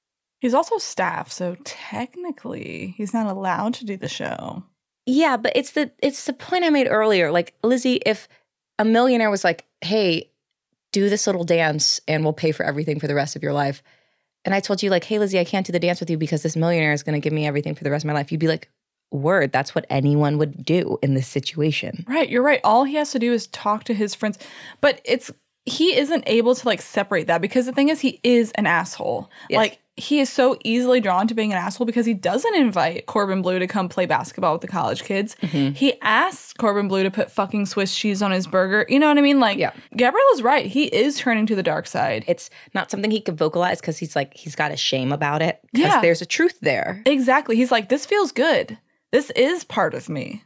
He's also staff, so technically he's not allowed to do the show. Yeah, but it's the it's the point I made earlier. Like Lizzie, if a millionaire was like, "Hey, do this little dance and we'll pay for everything for the rest of your life," and I told you like, "Hey, Lizzie, I can't do the dance with you because this millionaire is going to give me everything for the rest of my life," you'd be like, "Word, that's what anyone would do in this situation." Right, you're right. All he has to do is talk to his friends. But it's he isn't able to like separate that because the thing is he is an asshole. Yes. Like he is so easily drawn to being an asshole because he doesn't invite Corbin Bleu to come play basketball with the college kids. Mm-hmm. He asks Corbin Bleu to put fucking Swiss cheese on his burger. You know what I mean? Like Yeah. Gabrielle's right. He is turning to the dark side. It's not something he could vocalize because he's like he's got a shame about it. Because Yeah. there's a truth there. Exactly. He's like, this feels good. This is part of me.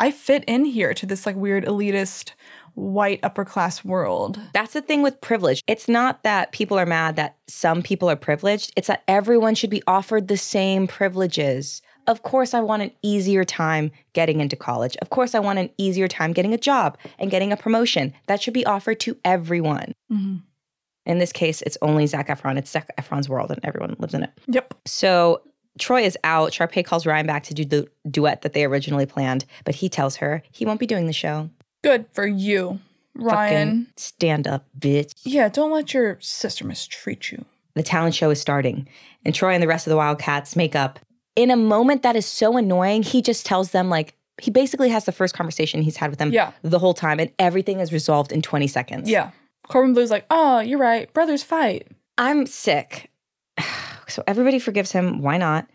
I fit in here to this like weird elitist white upper class world. That's the thing with privilege. It's not that people are mad that some people are privileged. It's that everyone should be offered the same privileges. Of course, I want an easier time getting into college. Of course, I want an easier time getting a job and getting a promotion. That should be offered to everyone. Mhm. In this case, it's only Zac Efron. It's Zac Efron's world and everyone lives in it. Yep. So Troy is out. Sharpay calls Ryan back to do the duet that they originally planned, but he tells her he won't be doing the show. Good for you, Ryan. Fucking stand up, bitch. Yeah, don't let your sister mistreat you. the talent show is starting, and Troy and the rest of the Wildcats make up. In a moment that is so annoying, he just tells them, like, he basically has the first conversation he's had with them Yeah. the whole time, and everything is resolved in 20 seconds. Yeah. Corbin Bleu's like, oh, you're right. Brothers fight. I'm sick. So everybody forgives him. Why not?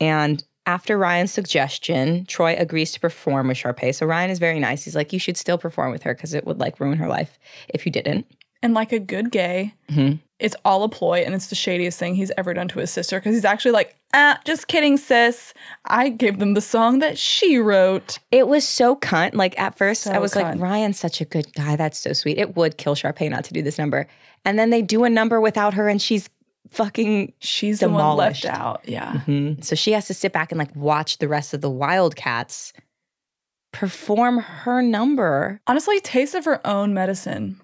And after Ryan's suggestion, Troy agrees to perform with Sharpay. So Ryan is very nice. He's like, you should still perform with her because it would like ruin her life if you didn't. And like a good gay, Mhm. it's all a ploy and it's the shadiest thing he's ever done to his sister because he's actually like, ah, just kidding, sis. I gave them the song that she wrote. It was so cunt. Like at first, So I was like. Ryan's such a good guy. That's so sweet. It would kill Sharpay not to do this number. And then they do a number without her, and she's fucking She's demolished. the one left out. Yeah. Mhm. So she has to sit back and like watch the rest of the Wildcats perform her number. Honestly, taste of her own medicine.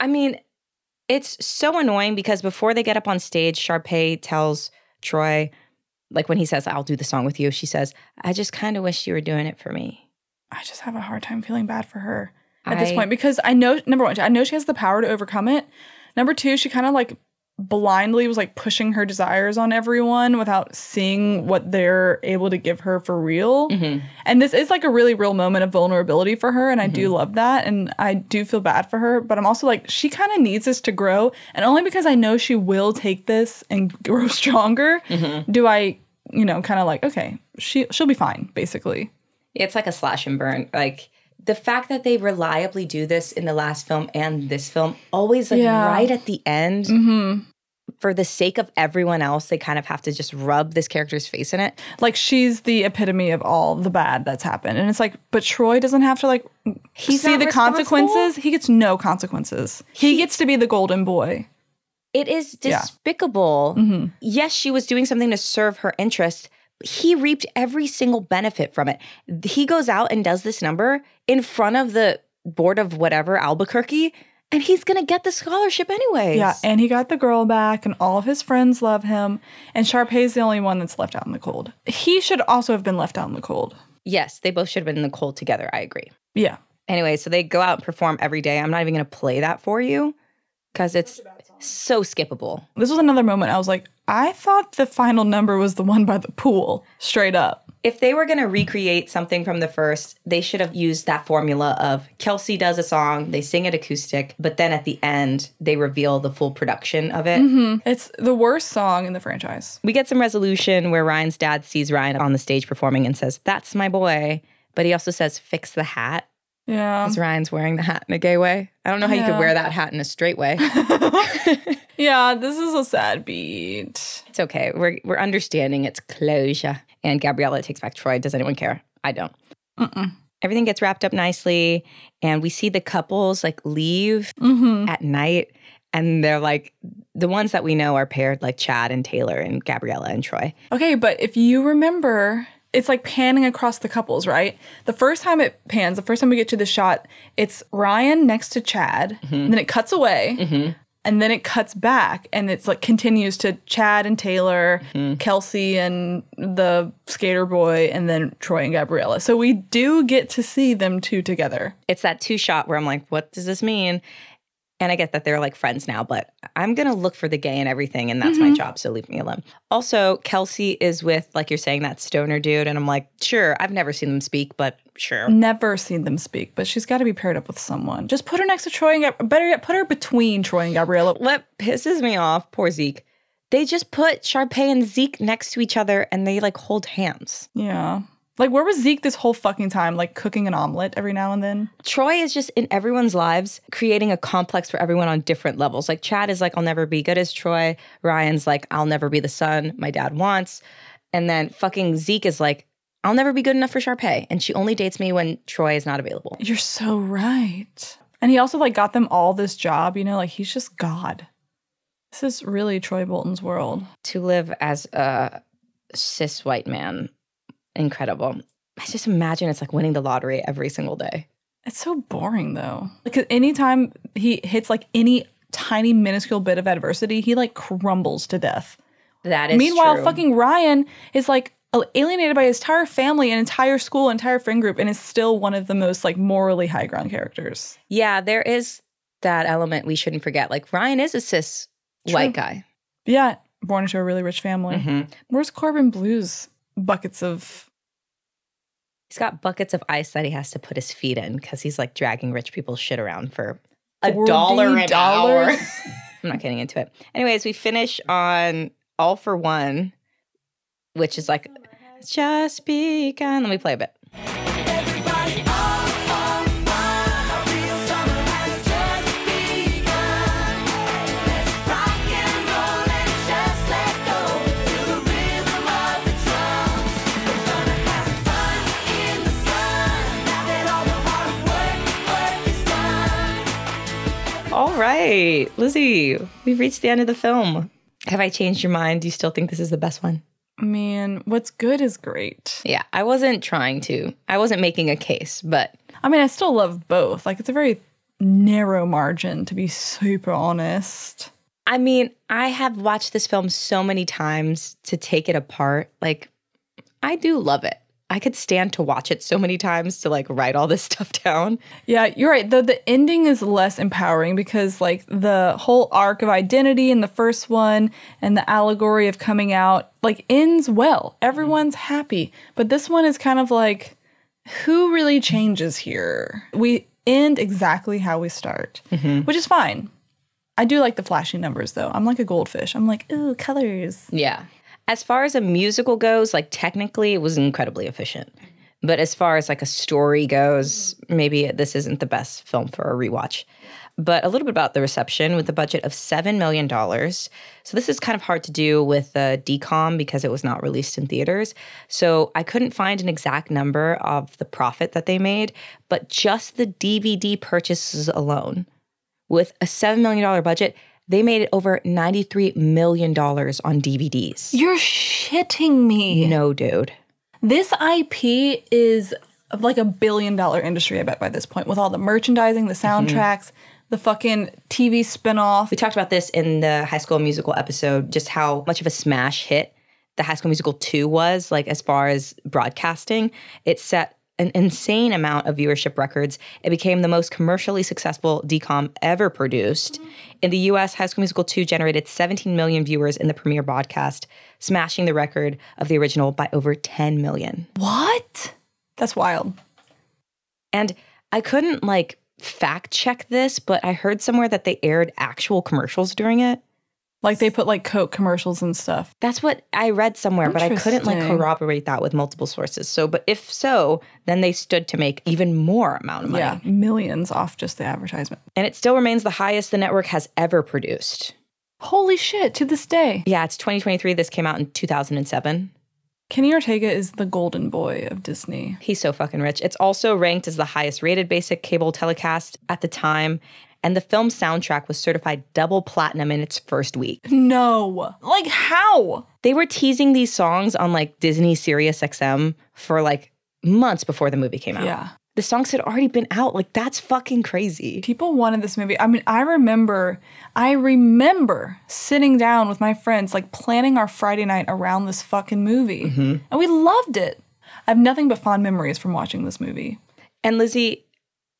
I mean, it's so annoying because before they get up on stage, Sharpay tells Troy, like when he says, I'll do the song with you, she says, I just kind of wish you were doing it for me. I just have a hard time feeling bad for her at this point because I know number one, I know she has the power to overcome it. Number two, she kind of like blindly was like pushing her desires on everyone without seeing what they're able to give her for real. Mm-hmm. And this is like a really real moment of vulnerability for her. And I do love that. And I do feel bad for her. But I'm also like, she kind of needs this to grow. And only because I know she will take this and grow stronger do I, you know, kind of like, okay, she, she'll be fine, basically. It's like a slash and burn. Like the fact that they reliably do this in the last film and this film, always like Yeah. right at the end, Mm-hmm. for the sake of everyone else, they kind of have to just rub this character's face in it. like she's the epitome of all the bad that's happened and it's like but troy doesn't have to like He's see the consequences he gets no consequences he, gets to be the golden boy It is Yeah. despicable. Mm-hmm. Yes, she was doing something to serve her interests. He reaped every single benefit from it. He goes out and does this number in front of the board of whatever Albuquerque, and he's gonna get the scholarship anyways. yeah and he got the girl back and all of his friends love him and sharpay's the only one that's left out in the cold he should also have been left out in the cold yes, they both should have been in the cold together. I agree. yeah Anyway, so they go out and perform every day. I'm not even gonna play that for you because it's so skippable. this was another moment i was like i thought the final number was the one by the pool straight up if they were going to recreate something from the first, they should have used that formula of Kelsey does a song, they sing it acoustic, but then at the end, they reveal the full production of it. Mm-hmm. it's the worst song in the franchise We get some resolution where Ryan's dad sees Ryan on the stage performing and says, That's my boy. But he also says, Fix the hat. Yeah. Because Ryan's wearing the hat in a gay way. I don't know how you could wear that hat in a straight way. Yeah, this is a sad beat. it's okay. We're we're understanding its closure. And Gabriella takes back Troy. Does anyone care? I don't. Mm-mm. Everything gets wrapped up nicely, and we see the couples like leave Mm-hmm. at night, and they're like the ones that we know are paired like Chad and Taylor and Gabriella and Troy. Okay, but if you remember, it's like panning across the couples, right? The first time it pans, the first time we get to the shot, it's Ryan next to Chad, Mm-hmm. then it cuts away, and then it cuts back, and it's like continues to Chad and Taylor, Mm-hmm. Kelsey and the skater boy, and then Troy and Gabriella. So we do get to see them two together. It's that two shot where I'm like, what does this mean? And I get that they're like friends now, but I'm gonna look for the gay and everything, and that's my mm-hmm. job. So leave me alone. Also, Kelsey is with, like you're saying, that stoner dude, and I'm like, sure, I've never seen them speak, but sure. Never seen them speak, but she's got to be paired up with someone. Just put her next to Troy and Gab- better yet, put her between Troy and Gabriella. What pisses me off, poor Zeke, they just put Sharpay and Zeke next to each other and they like hold hands. Yeah. Like, where was Zeke this whole fucking time? Like, cooking an omelet every now and then? Troy is just in everyone's lives creating a complex for everyone on different levels. Like Chad is like, I'll never be good as Troy. Ryan's like, I'll never be the son my dad wants. And then fucking Zeke is like, I'll never be good enough for Sharpay. And she only dates me when Troy is not available. You're so right. And he also, like, got them all this job, you know? Like, he's just God. This is really Troy Bolton's world. To live as a cis white man, incredible. I just imagine it's like winning the lottery every single day. It's so boring, though. Like, anytime he hits, like, any tiny, minuscule bit of adversity, he, like, crumbles to death. That is true. Meanwhile, true. fucking Ryan is like alienated by his entire family an entire school, entire friend group, and is still one of the most like morally high ground characters. Yeah, there is that element we shouldn't forget. Like Ryan is a cis white guy. Yeah, born into a really rich family. Mhm. Where's Corbin Bleu's buckets of? He's got buckets of ice that he has to put his feet in because he's like dragging rich people's shit around for a dollar an hour. I'm not getting into it. Anyways, we finish on All for One, which is like just begun. Let me play a bit. Right, Lizzie, we've reached the end of the film. Have I changed your mind? Do you still think this is the best one? Man, what's good is great. Yeah, I wasn't trying to. I wasn't making a case, but I mean, I still love both. Like, it's a very narrow margin, to be super honest. I mean, I have watched this film so many times to take it apart. Like, I do love it. I could stand to watch it so many times to like write all this stuff down. Yeah, you're right. Though the ending is less empowering because like the whole arc of identity in the first one and the allegory of coming out like ends well. Everyone's happy. But this one is kind of like who really changes here? We end exactly how we start, mm-hmm. which is fine. I do like the flashy numbers though. I'm like a goldfish. I'm like, ooh, colors. Yeah. As far as a musical goes, like technically it was incredibly efficient. But as far as like a story goes, maybe this isn't the best film for a rewatch. But a little bit about the reception with a budget of $7 million. So this is kind of hard to do with the DCOM because it was not released in theaters. So I couldn't find an exact number of the profit that they made, but just the DVD purchases alone with a $7 million budget, they made over $93 million on DVDs. You're shitting me. No, dude. This IP is like a billion dollar industry, I bet, by this point, with all the merchandising, the mm-hmm. soundtracks, the fucking TV spinoff. We talked about this in the High School Musical episode, just how much of a smash hit the High School Musical 2 was, like as far as broadcasting. It set an insane amount of viewership records. It became the most commercially successful DCOM ever produced. In the US, High School Musical 2 generated 17 million viewers in the premiere broadcast, smashing the record of the original by over 10 million. What? That's wild. And I couldn't like fact check this, but I heard somewhere that they aired actual commercials during it. Like they put like Coke commercials and stuff. That's what I read somewhere, but I couldn't like corroborate that with multiple sources. So, but if so, then they stood to make even more amount of money. Yeah, millions off just the advertisement. And it still remains the highest the network has ever produced. Holy shit, to this day. Yeah, it's 2023. This came out in 2007. Kenny Ortega is the golden boy of Disney. He's so fucking rich. It's also ranked as the highest rated basic cable telecast at the time. And the film soundtrack was certified double platinum in its first week. No. Like how? They were teasing these songs on like Disney Sirius XM for like months before the movie came out. Yeah. The songs had already been out. Like that's fucking crazy. People wanted this movie. I mean, I remember, I remember sitting down with my friends, like planning our Friday night around this fucking movie. Mhm. And we loved it. I have nothing but fond memories from watching this movie. And Lizzie,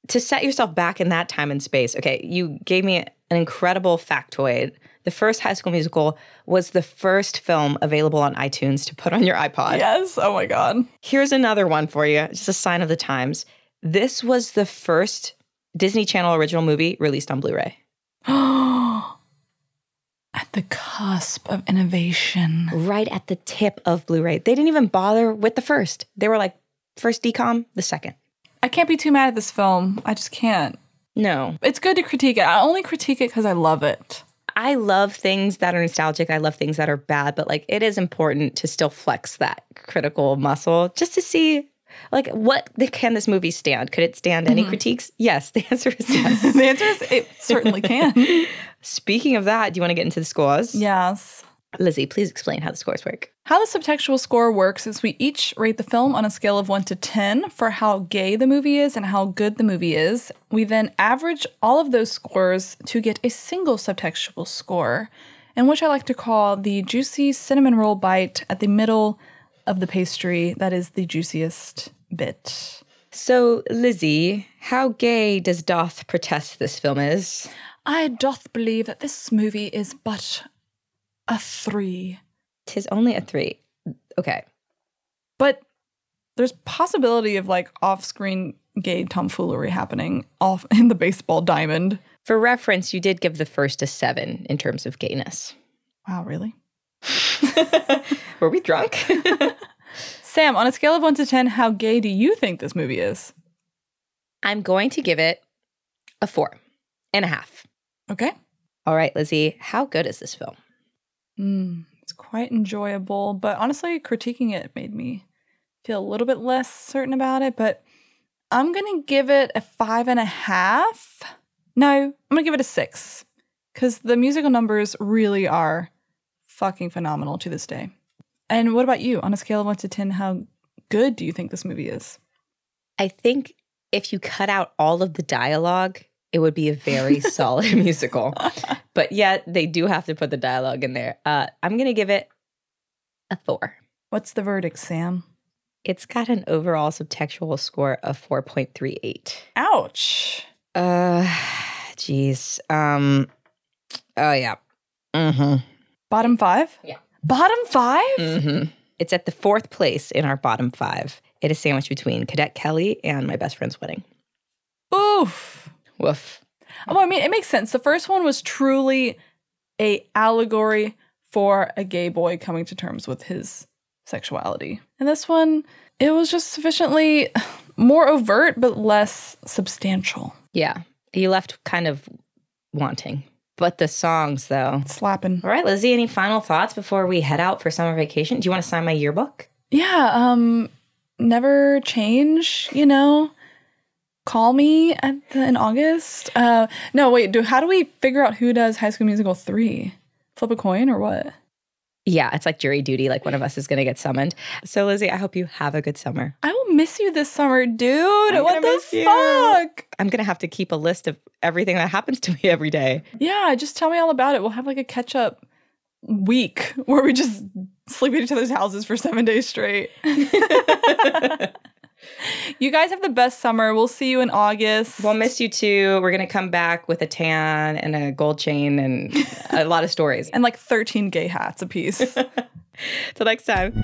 to set yourself back in that time and space, okay, you gave me an incredible factoid. The first High School Musical was the first film available on iTunes to put on your iPod. Yes. Oh my God. Here's another one for you, just a sign of the times. This was the first Disney Channel original movie released on Blu ray. At the cusp of innovation. Right at the tip of Blu ray. They didn't even bother with the first. They were like, first DCOM, the second. I can't be too mad at this film. I just can't. No. It's good to critique it. I only critique it because I love it. I love things that are nostalgic. I love things that are bad, but like it is important to still flex that critical muscle just to see like what the, can this movie stand? Could it stand any Mhm. critiques? Yes, the answer is yes. the answer is it certainly can. Speaking of that, do you want to get into the scores? Yes. Lizzie, please explain how the scores work. How the subtextual score works is we each rate the film on a scale of 1 to 10 for how gay the movie is and how good the movie is. We then average all of those scores to get a single subtextual score, and which I like to call the juicy cinnamon roll bite at the middle of the pastry that is the juiciest bit. So, Lizzie, how gay does Doth protest this film is? I doth believe that this movie is but a 3. Tis only a three. Okay. But there's possibility of like off-screen gay tomfoolery happening off in the baseball diamond. For reference, you did give the first a seven in terms of gayness. Wow, really? Were we drunk? Sam, on a scale of 1 to 10, how gay do you think this movie is? I'm going to give it a four and a half. Okay. All right, Lizzie, how good is this film? Mm, it's quite enjoyable, but honestly, critiquing it made me feel a little bit less certain about it. But I'm gonna give it a five and a half. No, I'm gonna give it a six because the musical numbers really are fucking phenomenal to this day. And what about you? On a scale of one to 10, how good do you think this movie is? I think if you cut out all of the dialogue, it would be a very solid musical. But yet, they do have to put the dialogue in there. Uh, I'm going to give it a four. What's the verdict, Sam? It's got an overall subtextual score of 4.38. Ouch. Uh, geez. Um, oh, yeah. Mm-hmm. Bottom five? Yeah. Bottom 5 Mm-hmm. It's at the fourth place in our bottom five. It is sandwiched between Cadet Kelly and My Best Friend's Wedding. Oof. Woof. Well, I mean, it makes sense. The first one was truly a allegory for a gay boy coming to terms with his sexuality. And this one, it was just sufficiently more overt but less substantial. Yeah. He left kind of wanting. But the songs, though. Slapping. All right, Lizzie, any final thoughts before we head out for summer vacation? Do you want to sign my yearbook? Yeah, um never change, you know. Call me at the, in August. Uh no, wait, do how do we figure out who does High School Musical 3? Flip a coin or what? Yeah, it's like jury duty. Like one of us is going to get summoned. So, Lizzie, I hope you have a good summer. I will miss you this summer, dude. I'm what the miss you. fuck? I'm going to have to keep a list of everything that happens to me every day. Yeah, just tell me all about it. We'll have like a catch up week where we just sleep at each other's houses for seven days straight. you guys have the best summer. We'll see you in August. We'll miss you too. We're going to come back with a tan and a gold chain and a lot of stories. and like 13 gay hats apiece. Till next time.